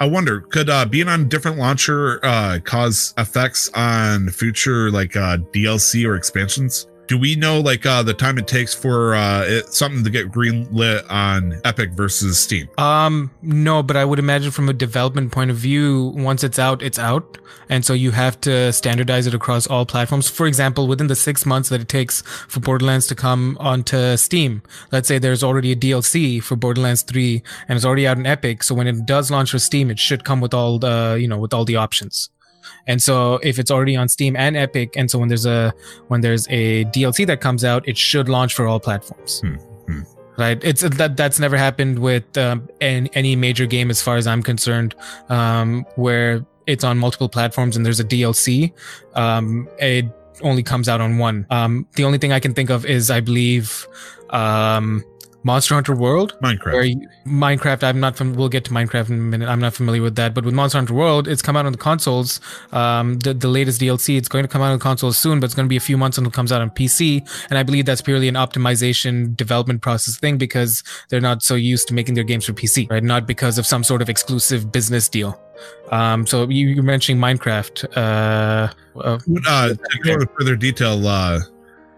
I wonder, could uh, being on a different launcher uh, cause effects on future like uh, DLC or expansions? Do we know like uh, the time it takes for uh, it, something to get green lit on Epic versus Steam? Um, no, but I would imagine from a development point of view, once it's out, it's out. And so you have to standardize it across all platforms. For example, within the six months that it takes for Borderlands to come onto Steam, let's say there's already a DLC for Borderlands 3 and it's already out in Epic. So when it does launch for Steam, it should come with all the, you know, with all the options. And so if it's already on Steam and Epic, and so when there's a when there's a DLC that comes out, it should launch for all platforms. Hmm, hmm. Right? It's that that's never happened with um, any, any major game, as far as I'm concerned, um, where it's on multiple platforms and there's a DLC. Um, it only comes out on one. Um, the only thing I can think of is, I believe, um, Monster Hunter World Minecraft. you, Minecraft, I'm not from. We'll get to Minecraft in a minute. I'm not familiar with that, but with Monster Hunter World, it's come out on the consoles. Um, the the latest DLC, it's going to come out on consoles soon, but it's going to be a few months until it comes out on PC. And I believe that's purely an optimization development process thing because they're not so used to making their games for PC, right? Not because of some sort of exclusive business deal. Um, so you, you're mentioning Minecraft. Uh, uh, uh, to go into further detail, uh,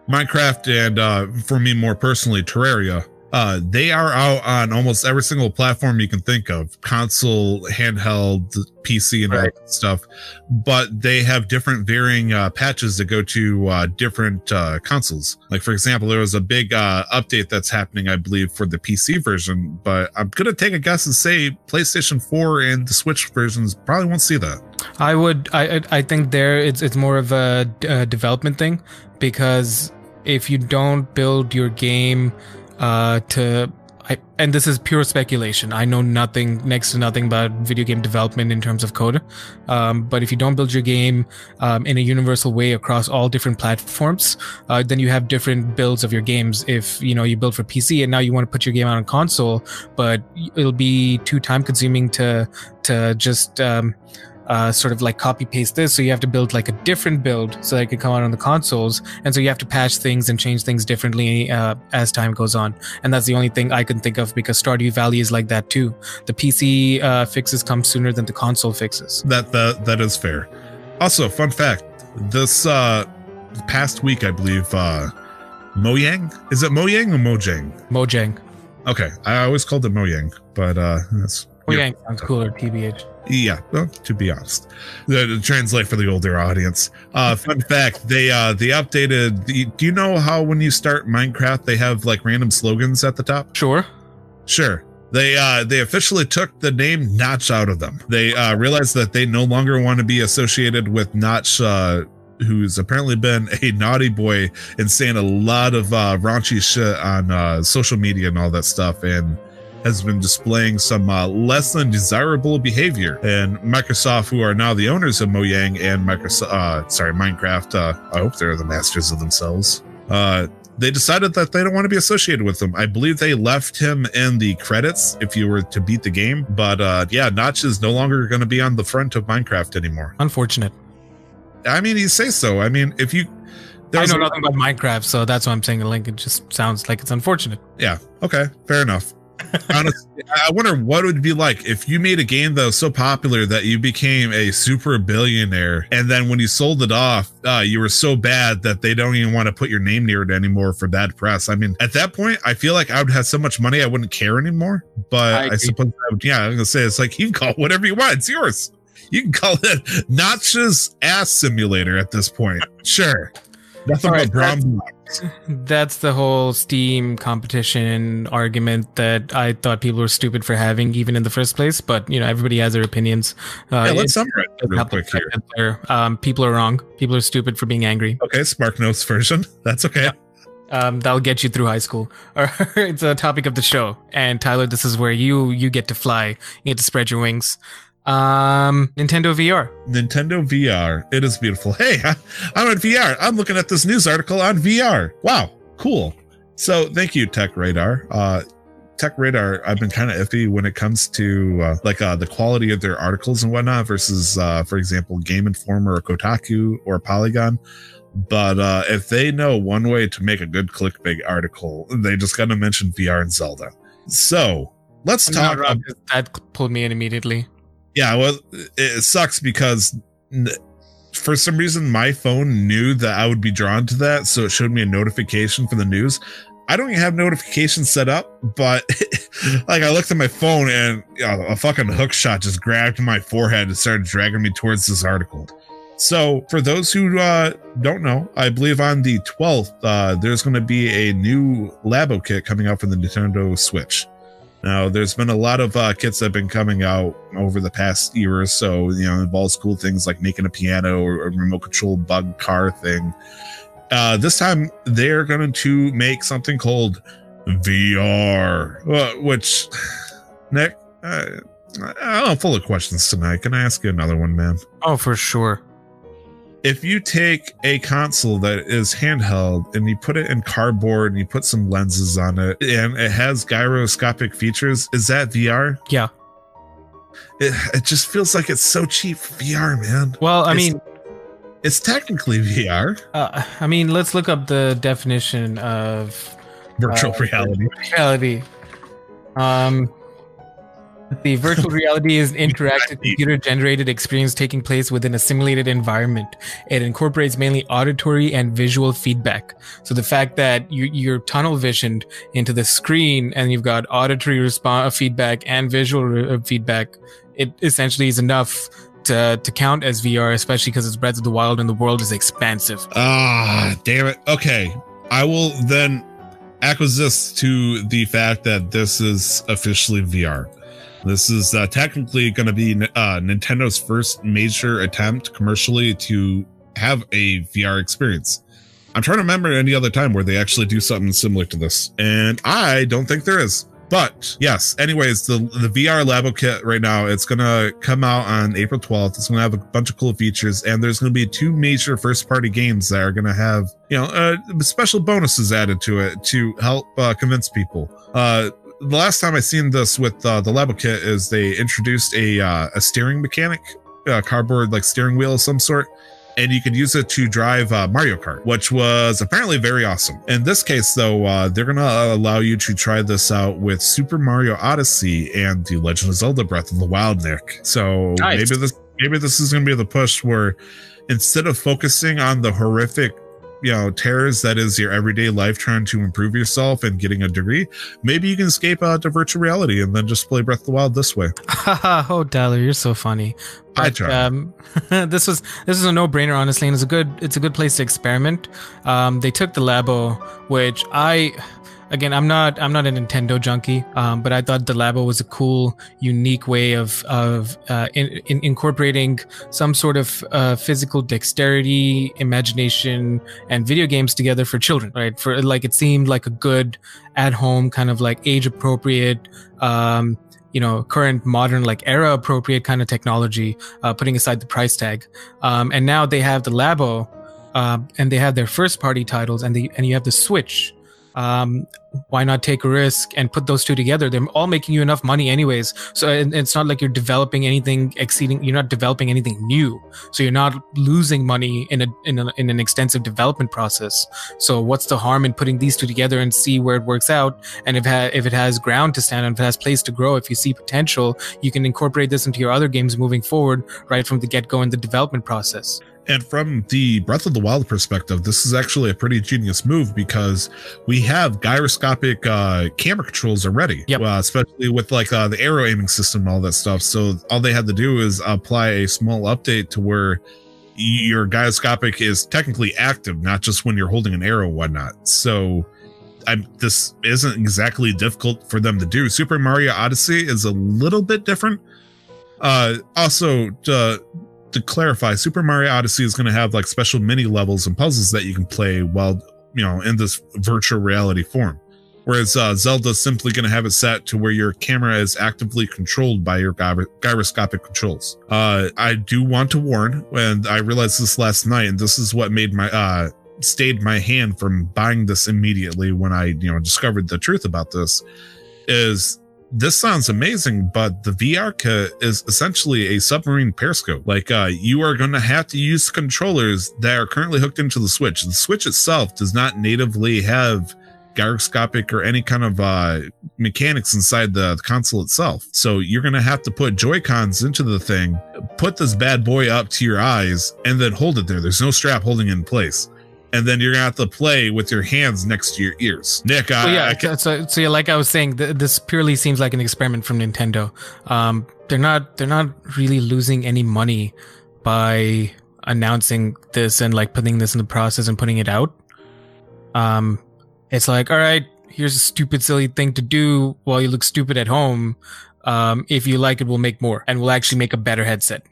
Minecraft and uh, for me more personally, Terraria. Uh, they are out on almost every single platform you can think of console, handheld, PC, and all Right. that stuff. But they have different varying uh, patches that go to uh, different uh, consoles. Like, for example, there was a big uh, update that's happening, I believe, for the PC version. But I'm going to take a guess and say PlayStation 4 and the Switch versions probably won't see that. I would. I. I- I think there it's it's more of a, uh, development thing because if you don't build your game uh, to, I, and this is pure speculation. I know nothing, next to nothing about video game development in terms of code. Um, but if you don't build your game um, in a universal way across all different platforms, uh, then you have different builds of your games. If you know you build for PC and now you want to put your game out on console, but it'll be too time consuming to to just um, uh, sort of like copy paste this. So you have to build like a different build so that it can come out on the consoles. And so you have to patch things and change things differently uh, as time goes on. And that's the only thing I can think of because Stardew Valley is like that too. The PC uh, fixes come sooner than the console fixes. That that that is fair. Also, fun fact: this uh past week, I believe, uh Mojang is it Mojang or Mojang? Mojang. Okay, I always called it Mojang, but uh that's Mojang sounds cooler, TBH. Yeah. Well, to be honest, the, to translate for the older audience. Uh, fun fact: they uh they updated. The, do you know how when you start Minecraft, they have like random slogans at the top? Sure. Sure. They uh they officially took the name Notch out of them. They uh realized that they no longer want to be associated with Notch uh who's apparently been a naughty boy and saying a lot of uh raunchy shit on uh social media and all that stuff and has been displaying some uh, less than desirable behavior. And Microsoft, who are now the owners of Mojang and Microsoft, uh, sorry, Minecraft, uh, I hope they're the masters of themselves. Uh, they decided that they don't want to be associated with him. I believe they left him in the credits if you were to beat the game. But uh, yeah, Notch is no longer going to be on the front of Minecraft anymore. Unfortunate. I mean, you say so. I mean, if you. I know nothing about Minecraft, so that's why I'm saying the link. It just sounds like it's unfortunate. Yeah. Okay. Fair enough. Honestly, I wonder what it would be like if you made a game that was so popular that you became a super billionaire, and then when you sold it off, uh, you were so bad that they don't even want to put your name near it anymore for bad press. I mean, at that point, I feel like I would have so much money I wouldn't care anymore. But I I, suppose, I would, yeah, I'm gonna say it's like you can call it whatever you want. It's yours. You can call it Notch's ass simulator at this point. Sure. Nothing All but brown. That's the whole Steam competition argument that I thought people were stupid for having, even in the first place. But you know, everybody has their opinions. Uh, Yeah, let's summarize real quick here. Um, people are wrong. People are stupid for being angry. Okay, Spark Notes version. That's okay. Um, that'll get you through high school. it's a topic of the show. And Tyler, this is where you you get to fly. You get to spread your wings. Um, Nintendo VR. Nintendo VR. It is beautiful. Hey, I- I'm on VR. I'm looking at this news article on VR. Wow, cool. So thank you, Tech Radar. Uh, Tech Radar. I've been kind of iffy when it comes to uh, like uh, the quality of their articles and whatnot versus, uh, for example, Game Informer or Kotaku or Polygon. But uh, if they know one way to make a good clickbait article, they just got to mention VR and Zelda. So let's I'm talk. not that pulled me in immediately. Yeah, well, it sucks because for some reason my phone knew that I would be drawn to that, so it showed me a notification for the news. I don't even have notifications set up, but like I looked at my phone and you know, a fucking hook shot just grabbed my forehead and started dragging me towards this article. So, for those who uh, don't know, I believe on the 12th, uh, there's going to be a new Labo kit coming out for the Nintendo Switch. Now, there's been a lot of uh, kits that have been coming out over the past year or so. You know, involves cool things like making a piano or a remote control bug car thing. Uh, this time, they're going to make something called VR, which, Nick, uh, I'm full of questions tonight. Can I ask you another one, man? Oh, for sure. If you take a console that is handheld and you put it in cardboard and you put some lenses on it and it has gyroscopic features, is that VR? Yeah. It, it just feels like it's so cheap for VR, man. Well, I It's- mean, It's technically VR, uh, I mean, let's look up the definition of virtual Uh, reality. reality. Um, the virtual reality is an interactive computer-generated experience taking place within a simulated environment. It incorporates mainly auditory and visual feedback. So the fact that you, you're tunnel visioned into the screen and you've got auditory response feedback and visual re- uh, feedback, it essentially is enough to to count as VR, especially because it's Breath of the Wild and the world is expansive. Ah, damn it. Okay. I will then acquiesce to the fact that this is officially VR. This is uh, technically going to be uh, Nintendo's first major attempt commercially to have a VR experience. I'm trying to remember any other time where they actually do something similar to this, and I don't think there is. But yes, anyways, the the VR Labo kit right now it's gonna come out on April 12th. It's gonna have a bunch of cool features, and there's gonna be two major first party games that are gonna have you know uh, special bonuses added to it to help uh, convince people. Uh, the last time I seen this with uh, the Labo kit is they introduced a uh, a steering mechanic, uh, cardboard like steering wheel of some sort and you could use it to drive uh, Mario Kart, which was apparently very awesome. In this case, though, uh, they're going to allow you to try this out with Super Mario Odyssey and The Legend of Zelda: Breath of the Wild, Nick. So Nice. maybe this maybe this is going to be the push where instead of focusing on the horrific you know terrors that is your everyday life trying to improve yourself and getting a degree maybe you can escape uh, to virtual reality and then just play breath of the wild this way oh Tyler, you're so funny. I But, try. Um, this was this is a no brainer, honestly, and it's a good it's a good place to experiment. Um, they took the Labo, which I again I'm not I'm not a Nintendo junkie, um, but I thought the Labo was a cool, unique way of of uh, in, in incorporating some sort of uh, physical dexterity, imagination, and video games together for children. Right, for like it seemed like a good at home kind of like age appropriate. Um, you know current modern like era appropriate kind of technology uh, putting aside the price tag um, and now they have the labo uh, and they have their first party titles and the and you have the switch um, why not take a risk and put those two together? They're all making you enough money anyways. So it's not like you're developing anything exceeding you're not developing anything new. So you're not losing money in a in, a, in an extensive development process. So what's the harm in putting these two together and see where it works out? And if ha- if it has ground to stand on, if it has place to grow, if you see potential, you can incorporate this into your other games moving forward right from the get go in the development process. And from the Breath of the Wild perspective, this is actually a pretty genius move because we have gyroscopic uh, camera controls already, Yep. uh, especially with like uh, the arrow aiming system and all that stuff. So all they had to do is apply a small update to where your gyroscopic is technically active, not just when you're holding an arrow, whatnot. So, I'm this isn't exactly difficult for them to do. Super Mario Odyssey is a little bit different. Uh, also, to, to clarify, Super Mario Odyssey is going to have like special mini levels and puzzles that you can play while you know in this virtual reality form. Whereas uh, Zelda's simply going to have it set to where your camera is actively controlled by your gyro- gyroscopic controls. Uh, I do want to warn, and I realized this last night, and this is what made my uh, stayed my hand from buying this immediately when I you know discovered the truth about this. Is this sounds amazing, but the VR kit is essentially a submarine periscope. Like uh, you are going to have to use controllers that are currently hooked into the Switch. The Switch itself does not natively have gyroscopic or any kind of uh, mechanics inside the console itself. So you're going to have to put Joy Cons into the thing, put this bad boy up to your eyes, and then hold it there. There's no strap holding in place. And then you're gonna have to play with your hands next to your ears. Nick, I, Well, yeah. I can, so, so yeah, like I was saying, th- this purely seems like an experiment from Nintendo. Um, they're not they're not really losing any money by announcing this and like putting this in the process and putting it out. Um, it's like, all right, here's a stupid, silly thing to do while you look stupid at home. Um, if you like it, we'll make more and we'll actually make a better headset.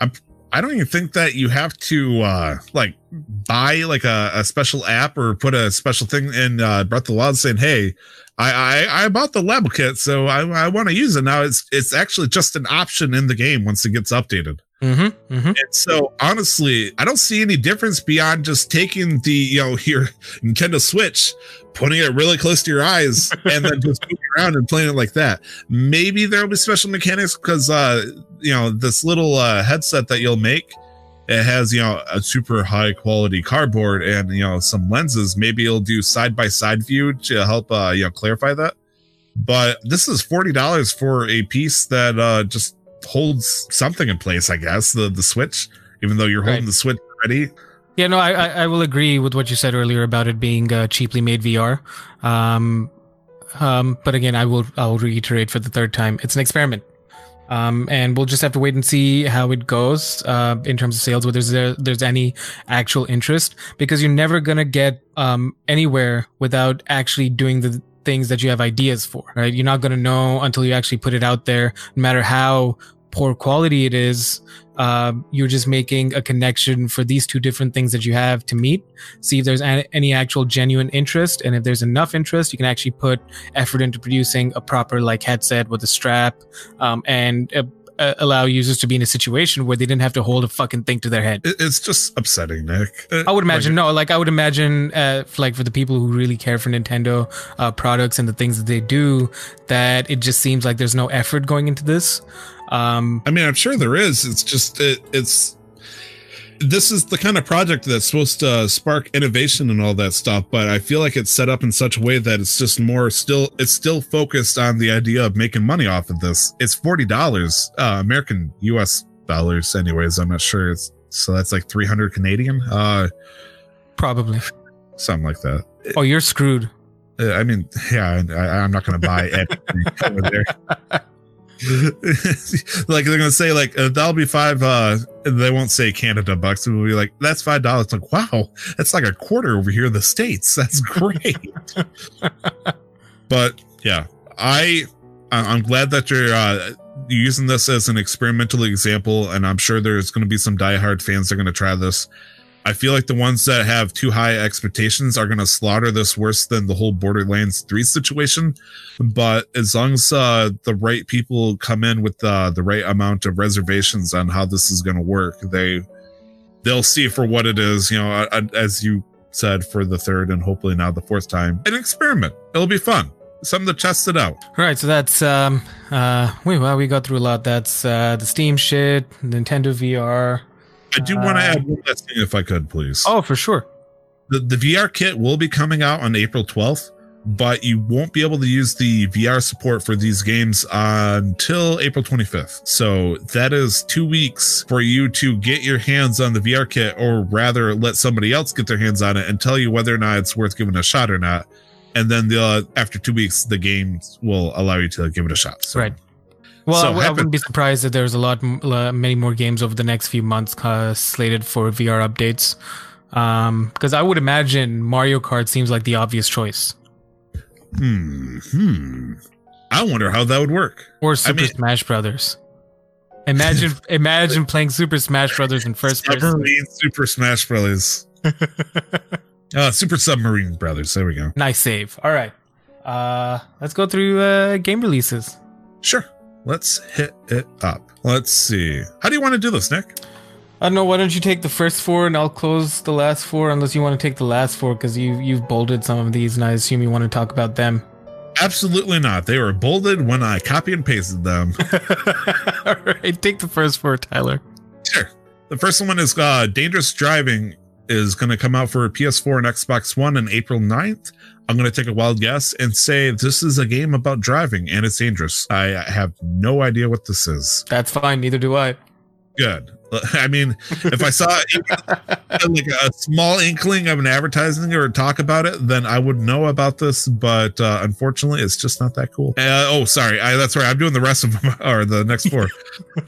I don't even think that you have to uh like buy like a, a special app or put a special thing in uh Breath of the Wild saying, Hey, I I, I bought the Labo kit, so I, I want to use it. Now it's it's actually just an option in the game once it gets updated. Mm-hmm. Mm-hmm. And so honestly, I don't see any difference beyond just taking the, you know, your Nintendo Switch, putting it really close to your eyes, and then just moving around and playing it like that. Maybe there'll be special mechanics because uh, you know, this little uh headset that you'll make. It has, you know, a super high quality cardboard and you know some lenses. Maybe it'll do side by side view to help uh you know clarify that. But this is forty dollars for a piece that uh just holds something in place, I guess. The the Switch, even though you're holding Right. the Switch already. Yeah, no, I, I will agree with what you said earlier about it being uh, cheaply made VR. Um, um, but again, I will I'll reiterate for the third time, it's an experiment. Um, and we'll just have to wait and see how it goes uh, in terms of sales, whether there, there's any actual interest, because you're never gonna get um, anywhere without actually doing the things that you have ideas for. Right? You're not gonna know until you actually put it out there, no matter how poor quality it is um, you're just making a connection for these two different things that you have to meet see if there's a- any actual genuine interest and if there's enough interest you can actually put effort into producing a proper like headset with a strap um, and uh, uh, allow users to be in a situation where they didn't have to hold a fucking thing to their head it's just upsetting, Nick. Uh, I would imagine like, no, like I would imagine, uh, like for the people who really care for Nintendo uh, products and the things that they do, that it just seems like there's no effort going into this. Um, I mean, I'm sure there is. It's just it, it's this is the kind of project that's supposed to spark innovation and all that stuff but i feel like it's set up in such a way that it's just more still it's still focused on the idea of making money off of this it's $40 uh american us dollars anyways i'm not sure it's so that's like 300 canadian uh probably. something like that Oh, you're screwed. Uh, I mean, yeah, I, I'm not going to buy anything over there. like they're gonna say like uh, that'll be five uh they won't say canada bucks it will be like that's five dollars. Like wow that's like a quarter over here in the states. That's great. But yeah i I- i'm glad that you're uh using this as an experimental example and i'm sure there's going to be some diehard fans that are going to try this I feel like the ones that have too high expectations are going to slaughter this worse than the whole Borderlands 3 situation. But as long as uh, the right people come in with uh, the right amount of reservations on how this is going to work, they they'll see for what it is. You know, as you said for the third and hopefully now the fourth time, an experiment. It'll be fun. Something to test it out. All right, so that's um uh wait, well we got through a lot. That's uh the Steam shit, Nintendo VR. I do want to Uh, add one last thing, if I could, please. Oh, for sure. the, the VR kit will be coming out on April 12th, but you won't be able to use the VR support for these games until April 25th. So that is two weeks for you to get your hands on the VR kit, or rather, let somebody else get their hands on it and tell you whether or not it's worth giving a shot or not. And then the uh, after two weeks, the game will allow you to give it a shot. So Right. Well, So I, I wouldn't be surprised if there's a lot, uh, many more games over the next few months uh, slated for VR updates. Um, because I would imagine Mario Kart seems like the obvious choice, Hmm. Hmm. I wonder how that would work. or Super mean- Smash Brothers. Imagine, imagine playing Super Smash Brothers in first person. Super Smash Brothers. Uh, Super Submarine Brothers. There we go. nice save. All right, uh, let's go through uh, game releases. Sure. Let's hit it up. Let's see. How do you want to do this, Nick? I don't know. Why don't you take the first four and I'll close the last four, unless you want to take the last four because you you've bolded some of these, and I assume you want to talk about them. Absolutely not. They were bolded when I copy and pasted them. All right, take the first four, Tyler. Sure. The first one is uh, Dangerous Driving is going to come out for PS4 and Xbox One on April 9th. I'm going to take a wild guess and say this is a game about driving and it's dangerous. I have no idea what this is. That's fine. Neither do I. Good. I mean, if I saw like a small inkling of an advertising or talk about it, then I would know about this. But uh, unfortunately, it's just not that cool. Uh, oh, sorry. I, that's right. I'm doing the rest of them or the next four.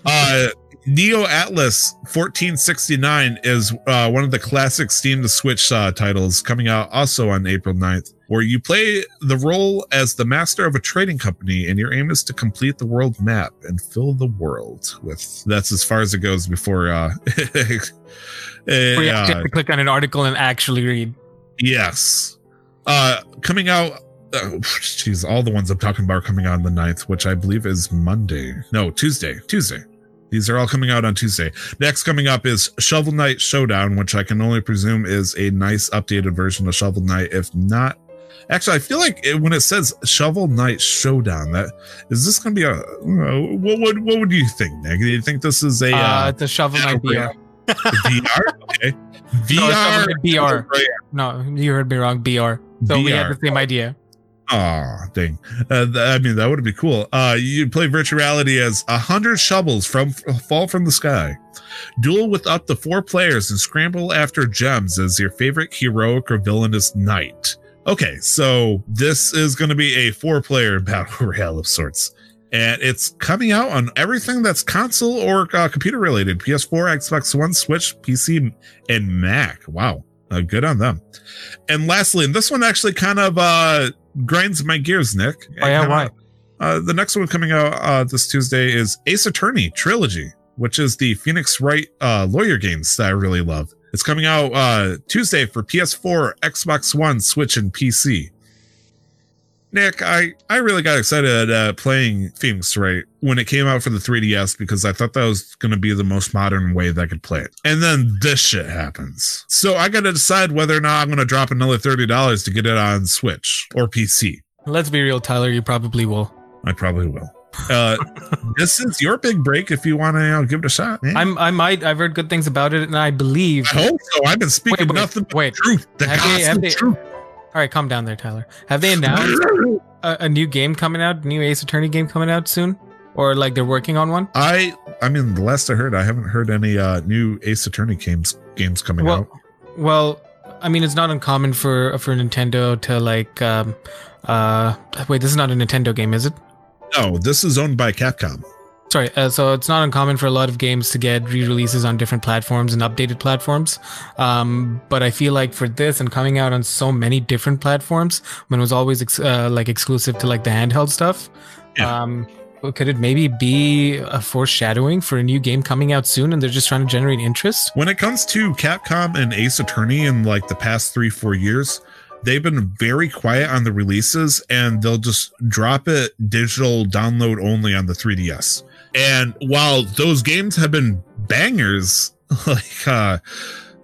uh, Neo Atlas 1469 is uh, one of the classic Steam to Switch uh, titles coming out also on April 9th, where you play the role as the master of a trading company and your aim is to complete the world map and fill the world with. That's as far as it goes before. Uh, Where you uh, have to click on an article and actually read. Yes. Uh coming out oh, jeez, all the ones I'm talking about are coming out on the 9th, which I believe is Monday. No, Tuesday. Tuesday. These are all coming out on Tuesday. Next coming up is Shovel Knight Showdown, which I can only presume is a nice updated version of Shovel Knight. If not, actually, I feel like it, when it says Shovel Knight Showdown, that is this going to be a uh, what would what would you think, Nick? Do you think this is a Uh, uh, it's a Shovel Knight. BR. VR? Okay, No, VR. Knight BR. No, you heard me wrong. BR. So we had the same idea. Oh, dang. Uh, th- I mean, that would be cool. Uh, you play virtuality as a hundred shovels from fall from the sky. Duel with up to four players and scramble after gems as your favorite heroic or villainous knight. Okay, so this is going to be a four player battle royale of sorts. And it's coming out on everything that's console or uh, computer related PS4, Xbox One, Switch, PC, and Mac. Wow. Uh, good on them. And lastly, and this one actually kind of uh, grinds my gears, Nick. Oh, yeah, why? Uh, the next one coming out uh, this Tuesday is Ace Attorney Trilogy, which is the Phoenix Wright uh, lawyer games that I really love. It's coming out uh, Tuesday for PS4, Xbox One, Switch, and PC. Nick, I, I really got excited uh, playing Phoenix Wright when it came out for the 3DS because I thought that was going to be the most modern way that I could play it. And then this shit happens. So I got to decide whether or not I'm going to drop another $30 to get it on Switch or PC. Let's be real, Tyler. You probably will. I probably will. Uh, this is your big break if you want to you know, give it a shot. Man. I'm. I might. I've heard good things about it, and I believe. I hope so. I've been speaking Wait, wait, nothing but wait. truth. The Have they- have gospel they- truth. All right, calm down there, Tyler. Have they announced a, a new game coming out? New Ace Attorney game coming out soon, or like they're working on one? I I mean, the last I heard, I haven't heard any uh, new Ace Attorney games games coming Well, out. well, I mean, it's not uncommon for for Nintendo to like. Um, uh, wait, this is not a Nintendo game, is it? No, this is owned by Capcom. Sorry, uh, so it's not uncommon for a lot of games to get re-releases on different platforms and updated platforms. Um, but I feel like for this and coming out on so many different platforms, when it was always ex- uh, like exclusive to like the handheld stuff, Yeah. um, could it maybe be a foreshadowing for a new game coming out soon, and they're just trying to generate interest? When it comes to Capcom and Ace Attorney in like the past three four years, they've been very quiet on the releases, and they'll just drop it digital download only on the 3DS. And while those games have been bangers, like uh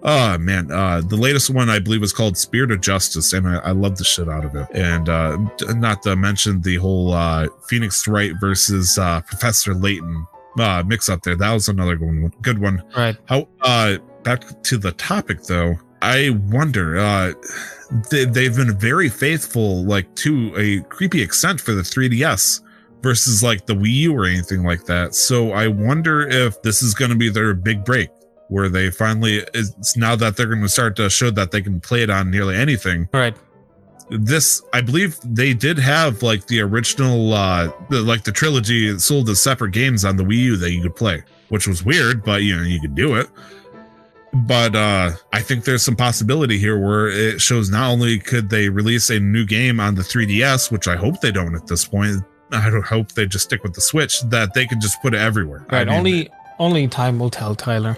oh man, uh the latest one I believe was called Spirit of Justice, and I, I love the shit out of it. And uh not to mention the whole uh Phoenix Wright versus uh Professor Layton uh mix up there. That was another good one good one. Right. How uh back to the topic though, I wonder uh they, they've been very faithful like to a creepy extent for the 3DS versus like the Wii U or anything like that. So I wonder if this is going to be their big break where they finally it's now that they're going to start to show that they can play it on nearly anything. All right. this I believe they did have like the original uh the, like the trilogy sold as separate games on the Wii U that you could play, which was weird, but you know, you could do it. But uh I think there's some possibility here where it shows not only could they release a new game on the 3DS, which I hope they don't at this point. I hope they just stick with the Switch, that they can just put it everywhere. I Right. mean, only only time will tell, Tyler.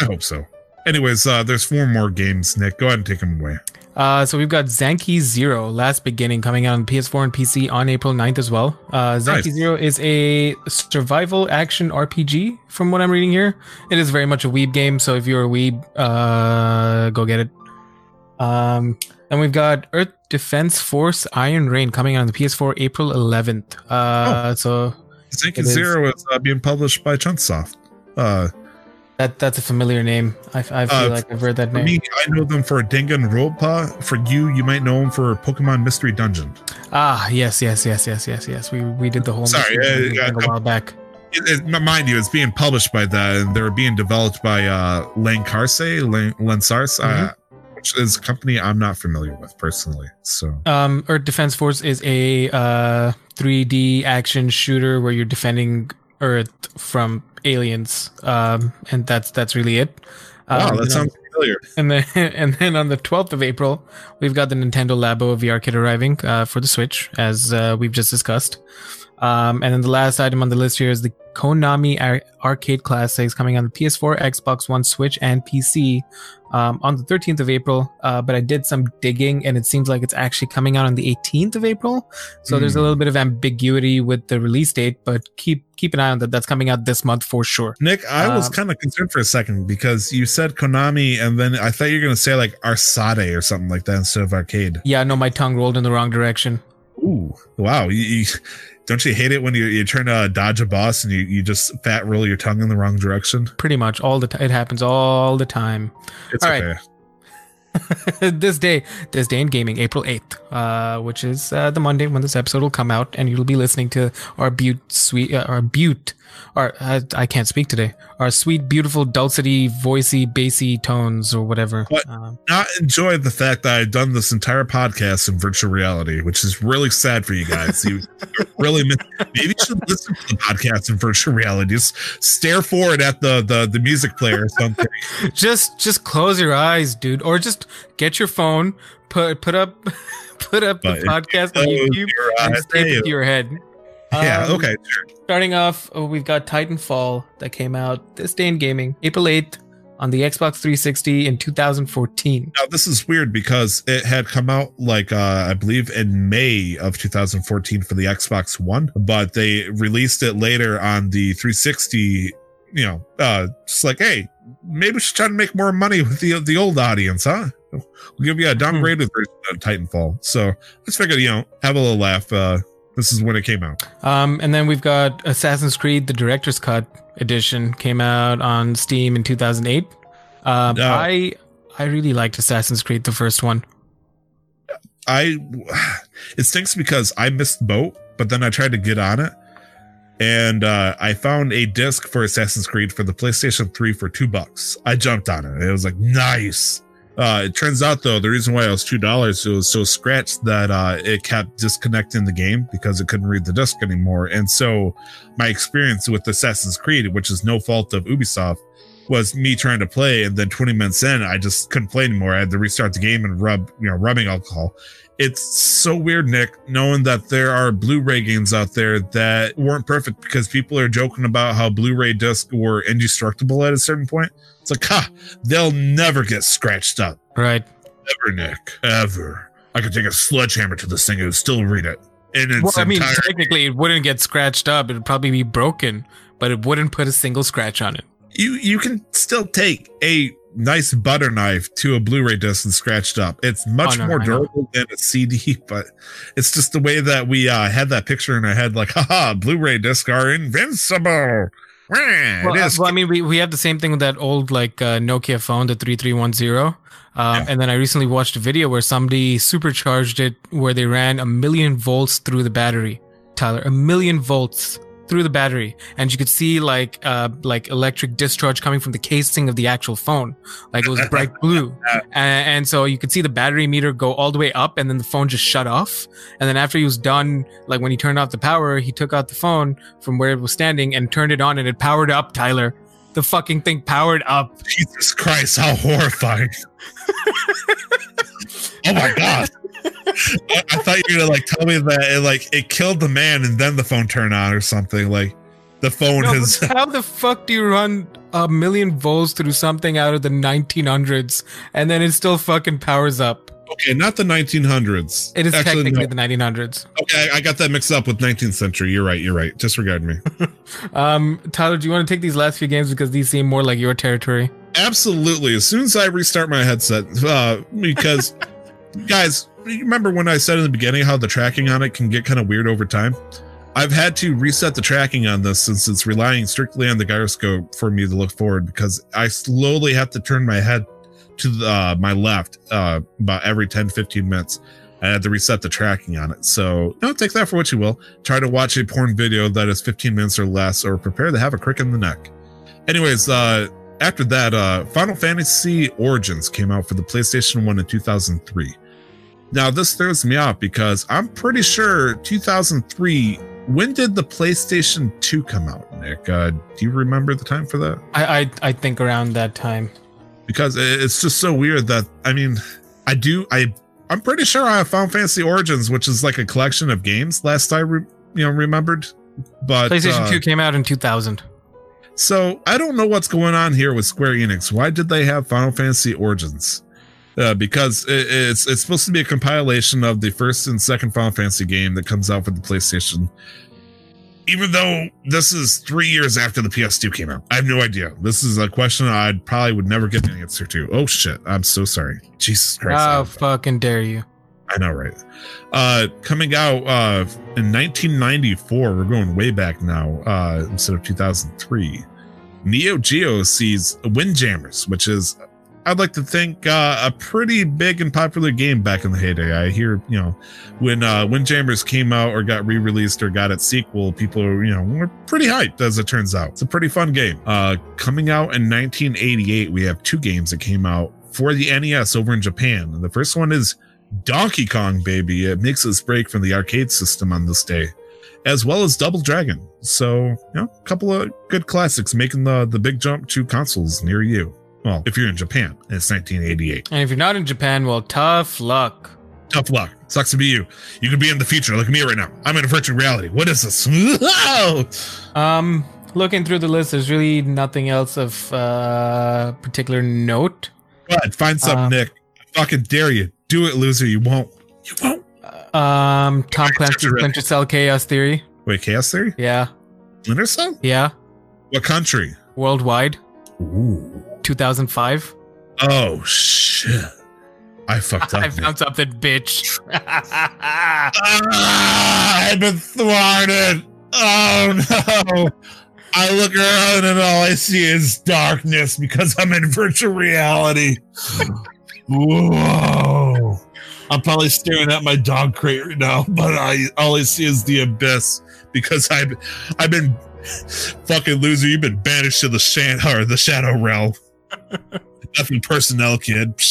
I hope so. Anyways, uh there's four more games, Nick. Go ahead and take them away. Uh, so we've got Zanki Zero, Last Beginning, coming out on PS4 and PC on April 9th as well. Uh, Zanki Nice. Zero is a survival action RPG, from what I'm reading here. It is very much a weeb game, so if you're a weeb, uh, go get it. Um, and we've got Earth Defense Force Iron Rain coming out on the PS4 April 11th. Uh, so Zanki It is. Zero is uh, being published by Chunsoft. Uh that that's a familiar name. I, I feel Uh, like I've heard that For name. me, I know them for Danganronpa. For you, you might know them for Pokemon Mystery Dungeon. Ah, yes, yes, yes, yes, yes, yes. We we did the whole Sorry, uh, thing uh, a while back. It, it, mind you, it's being published by that, and they're being developed by uh, Lancarse, Lan- Lansars, uh, Mm-hmm. Which is a company I'm not familiar with personally. So, Um, Earth Defense Force is a uh 3D action shooter where you're defending Earth from aliens. Um, and that's that's really it. wow, Um, that and sounds familiar. and then and then on the 12th of April, we've got the Nintendo Labo VR kit arriving uh, for the Switch, as uh, we've just discussed. Um, and then the last item on the list here is the Konami Ar- Arcade Classics coming on the PS4, Xbox One, Switch, and PC um, on the 13th of April. Uh, but I did some digging, and it seems like it's actually coming out on the 18th of April. So there's a Hmm. little bit of ambiguity with the release date, but keep keep an eye on that. That's coming out this month for sure. Nick, I was Um, kind of concerned for a second because you said Konami, and then I thought you were going to say like Arsade or something like that instead of arcade. Yeah, no, my tongue rolled in the wrong direction. Ooh, wow! You, you, don't you hate it when you you're trying to dodge a boss and you, you just fat roll your tongue in the wrong direction? Pretty much all the time. It happens all the time. It's All right. okay. this day, this day in gaming, April 8th, uh, which is uh, the Monday when this episode will come out, and you'll be listening to our butte, sweet, uh, our butte, our, uh, I can't speak today, our sweet, beautiful, dulcety, voicey, bassy tones or whatever. What? Um, Not enjoy the fact that I've done this entire podcast in virtual reality, which is really sad for you guys. You really miss, maybe you should listen to the podcast in virtual reality. Just stare forward at the the, the music player or something. just, just close your eyes, dude, or just get your phone, put, put up, put up the But if podcast on YouTube, and it to your head. yeah, Um, okay, sure. Starting off, uh, we've got Titanfall that came out this day in gaming, April 8th on the Xbox 360 in 2014. Now this is weird because it had come out like uh I believe in May of 2014 for the Xbox One, but they released it later on the 360. You know, uh, just like hey, maybe we should try to make more money with the the old audience, huh? We'll give you a downgraded version of Titanfall. So let's figure, you know, have a little laugh. Uh, this is when it came out. Um, and then we've got Assassin's Creed: The Director's Cut edition came out on Steam in 2008. Um, No. I I really liked Assassin's Creed, the first one. I it stinks because I missed the boat, but then I tried to get on it. And uh, I found a disc for Assassin's Creed for the PlayStation 3 for two bucks. I jumped on it. It was like nice. Uh, it turns out though, the reason why it was two dollars, it was so scratched that uh, it kept disconnecting the game because it couldn't read the disc anymore. And so my experience with Assassin's Creed, which is no fault of Ubisoft, was me trying to play, and then 20 minutes in, I just couldn't play anymore. I had to restart the game and rub, you know, rubbing alcohol. It's so weird, Nick, knowing that there are Blu-ray games out there that weren't perfect because people are joking about how Blu-ray discs were indestructible at a certain point. It's like, ha, they'll never get scratched up. Right. Ever, Nick. Ever. I could take a sledgehammer to this thing, it would still read it. In its Well, I mean, entire technically, it wouldn't get scratched up. It'd probably be broken, but it wouldn't put a single scratch on it. you you can still take a nice butter knife to a Blu-ray disc and scratched up. It's much Oh, no, more durable than a CD, but it's just the way that we uh, had that picture in our head, like, haha, Blu-ray discs are invincible. Well, uh, well, I mean, we, we have the same thing with that old like uh, Nokia phone, the 3310. Um, Yeah. And then I recently watched a video where somebody supercharged it, where they ran a million volts through the battery. Tyler, a million volts through the battery, and you could see like uh like electric discharge coming from the casing of the actual phone, like it was bright blue, and, and so you could see the battery meter go all the way up, and then the phone just shut off, and then after he was done, like when he turned off the power, he took out the phone from where it was standing and turned it on, and it powered up. Tyler, the fucking thing powered up. Jesus Christ, how horrifying! oh my god. I, I thought you were gonna like tell me that it like it killed the man and then the phone turned on or something. Like the phone No, has how the fuck do you run a million volts through something out of the 1900s and then it still fucking powers up? okay, not the 1900s. It is Actually, technically no. the 1900s. Okay, I, I got that mixed up with 19th century. You're right. You're right. Disregard me. Um, Tyler, do you want to take these last few games because these seem more like your territory? Absolutely. As soon as I restart my headset, uh, because guys, remember when I said in the beginning how the tracking on it can get kind of weird over time? I've had to reset the tracking on this since it's relying strictly on the gyroscope for me to look forward because I slowly have to turn my head to the, uh, my left uh, about every 10 15 minutes. I had to reset the tracking on it. So, no, take that for what you will. Try to watch a porn video that is 15 minutes or less, or prepare to have a crick in the neck. Anyways, uh, after that, uh, Final Fantasy Origins came out for the PlayStation 1 in 2003. Now, this throws me off because I'm pretty sure 2003. When did the PlayStation 2 come out, Nick? Uh, do you remember the time for that? I, I I think around that time. Because it's just so weird that I mean, I do I I'm pretty sure I have Final Fantasy Origins, which is like a collection of games. Last I re, you know remembered, but PlayStation uh, 2 came out in 2000. So I don't know what's going on here with Square Enix. Why did they have Final Fantasy Origins? Uh, because it, it's it's supposed to be a compilation of the first and second Final Fantasy game that comes out for the PlayStation. Even though this is three years after the PS2 came out, I have no idea. This is a question I probably would never get an answer to. Oh shit! I'm so sorry. Jesus Christ! How fucking dare you? I know, right? Uh, coming out uh, in 1994, we're going way back now, uh, instead of 2003. Neo Geo sees Windjammers, which is, I'd like to think, uh, a pretty big and popular game back in the heyday. I hear, you know, when uh, Windjammers came out or got re released or got its sequel, people, you know, were pretty hyped, as it turns out. It's a pretty fun game. Uh, coming out in 1988, we have two games that came out for the NES over in Japan. The first one is Donkey Kong Baby. It makes its break from the arcade system on this day, as well as Double Dragon. So, you know, a couple of good classics making the, the big jump to consoles near you. Well, if you're in Japan, it's 1988. And if you're not in Japan, well, tough luck. Tough luck. Sucks to be you. You could be in the future. Look at me right now. I'm in a virtual reality. What is this? Oh! Um, looking through the list, there's really nothing else of uh, particular note. Go ahead, find something, Um, Nick. I fucking dare you. Do it, loser. You won't. You won't. Um, Tom Clancy's Alright. Splinter Cell Chaos Theory. Wait, Chaos Theory? Yeah, Splinter Cell? yeah. What country? Worldwide, Ooh. 2005. Oh shit! I fucked up. I found something, bitch. Ah, I've been thwarted. Oh no! I look around and all I see is darkness because I'm in virtual reality. Whoa! I'm probably staring at my dog crate right now, but I all I see is the abyss because I've I've been fucking loser. You've been banished to the shan or the shadow realm. Nothing personnel, kid.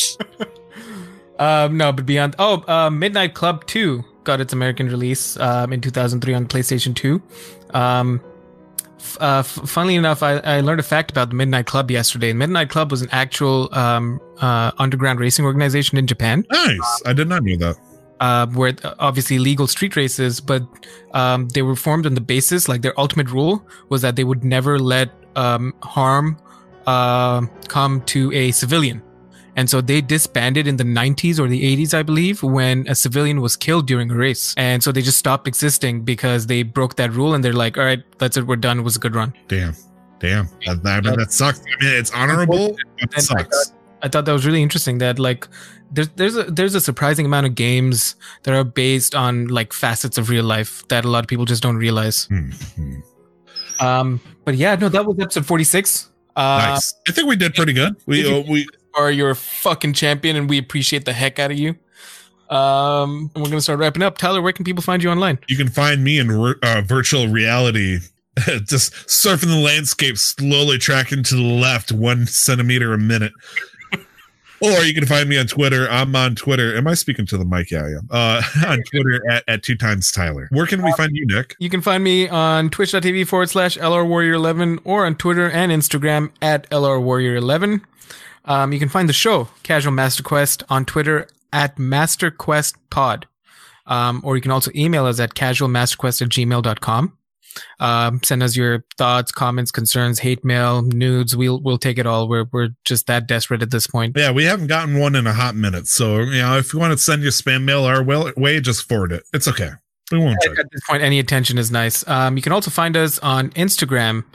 Um, no, but beyond. Oh, uh, Midnight Club 2 got its American release um, in 2003 on PlayStation 2. Um, f- uh, f- funnily enough, I, I learned a fact about the Midnight Club yesterday. Midnight Club was an actual um, uh, underground racing organization in Japan. Nice. I did not know that. uh, where uh, obviously legal street races, but um, they were formed on the basis, like their ultimate rule was that they would never let um, harm uh, come to a civilian. And so they disbanded in the 90s or the 80s, I believe, when a civilian was killed during a race. And so they just stopped existing because they broke that rule and they're like, all right, that's it, we're done. It was a good run. Damn. Damn. That, that, that sucks. I mean, it's honorable. It And I sucks. I thought that was really interesting that like there's there's a there's a surprising amount of games that are based on like facets of real life that a lot of people just don't realize. Hmm, hmm. Um, but yeah, no, that was episode 46. Uh, nice. I think we did pretty good. We uh, we Are you're fucking champion, and we appreciate the heck out of you. Um, and we're gonna start wrapping up. Tyler, where can people find you online? you can find me in re- uh, virtual reality just surfing the landscape, slowly tracking to the left one centimeter a minute. Or you can find me on Twitter. I'm on Twitter. Am I speaking to the mic? Yeah, I am. Uh, on Twitter at, at two times Tyler. Where can we find you, Nick? You can find me on twitch.tv forward slash LR Warrior 11 or on Twitter and Instagram at LR Warrior 11. Um, you can find the show, Casual Master Quest, on Twitter at Master MasterQuestPod. Um, or you can also email us at casualmasterquest at gmail.com. Um, send us your thoughts, comments, concerns, hate mail, nudes. We'll we'll take it all. We're we're just that desperate at this point. Yeah, we haven't gotten one in a hot minute. So you know, if you want to send your spam mail our way, just forward it. It's okay. We won't. At, at this point, any attention is nice. Um, you can also find us on Instagram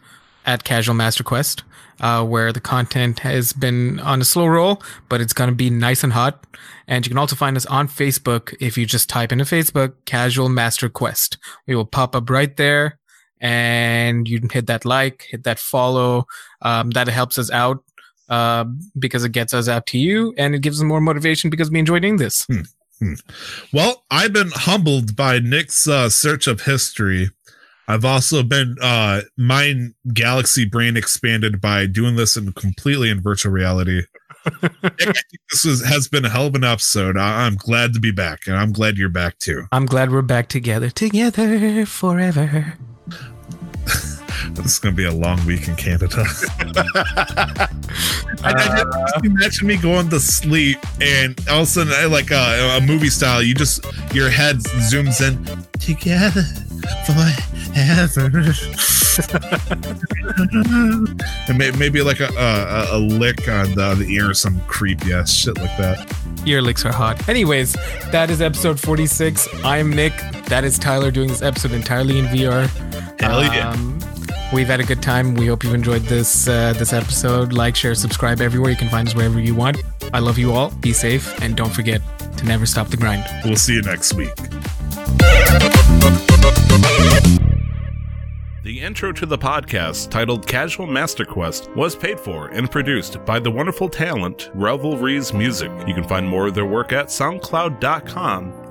at Casual Master Quest, uh, where the content has been on a slow roll, but it's going to be nice and hot. And you can also find us on Facebook if you just type into Facebook Casual Master Quest. We will pop up right there and you hit that like, hit that follow. Um, that helps us out uh, because it gets us out to you and it gives us more motivation because we enjoy doing this. Hmm. Hmm. Well, I've been humbled by Nick's uh, search of history. I've also been uh, my galaxy brain expanded by doing this in completely in virtual reality. this was, has been a hell of an episode. I, am glad to be back, and I'm glad you're back too. I'm glad we're back together, together forever. This is going to be a long week in Canada. I, I just imagine me going to sleep and all of a sudden, I, like a, a movie style, you just your head zooms in together forever. and maybe like a, a, a lick on the, the ear, some creepy ass shit like that. Ear licks are hot. Anyways, that is episode 46. I'm Nick. That is Tyler doing this episode entirely in VR. Hell yeah. Um, we've had a good time. We hope you've enjoyed this uh, this episode. Like, share, subscribe everywhere. You can find us wherever you want. I love you all. Be safe, and don't forget to never stop the grind. We'll see you next week. The intro to the podcast, titled Casual Master Quest, was paid for and produced by the wonderful talent Revelries Music. You can find more of their work at soundcloud.com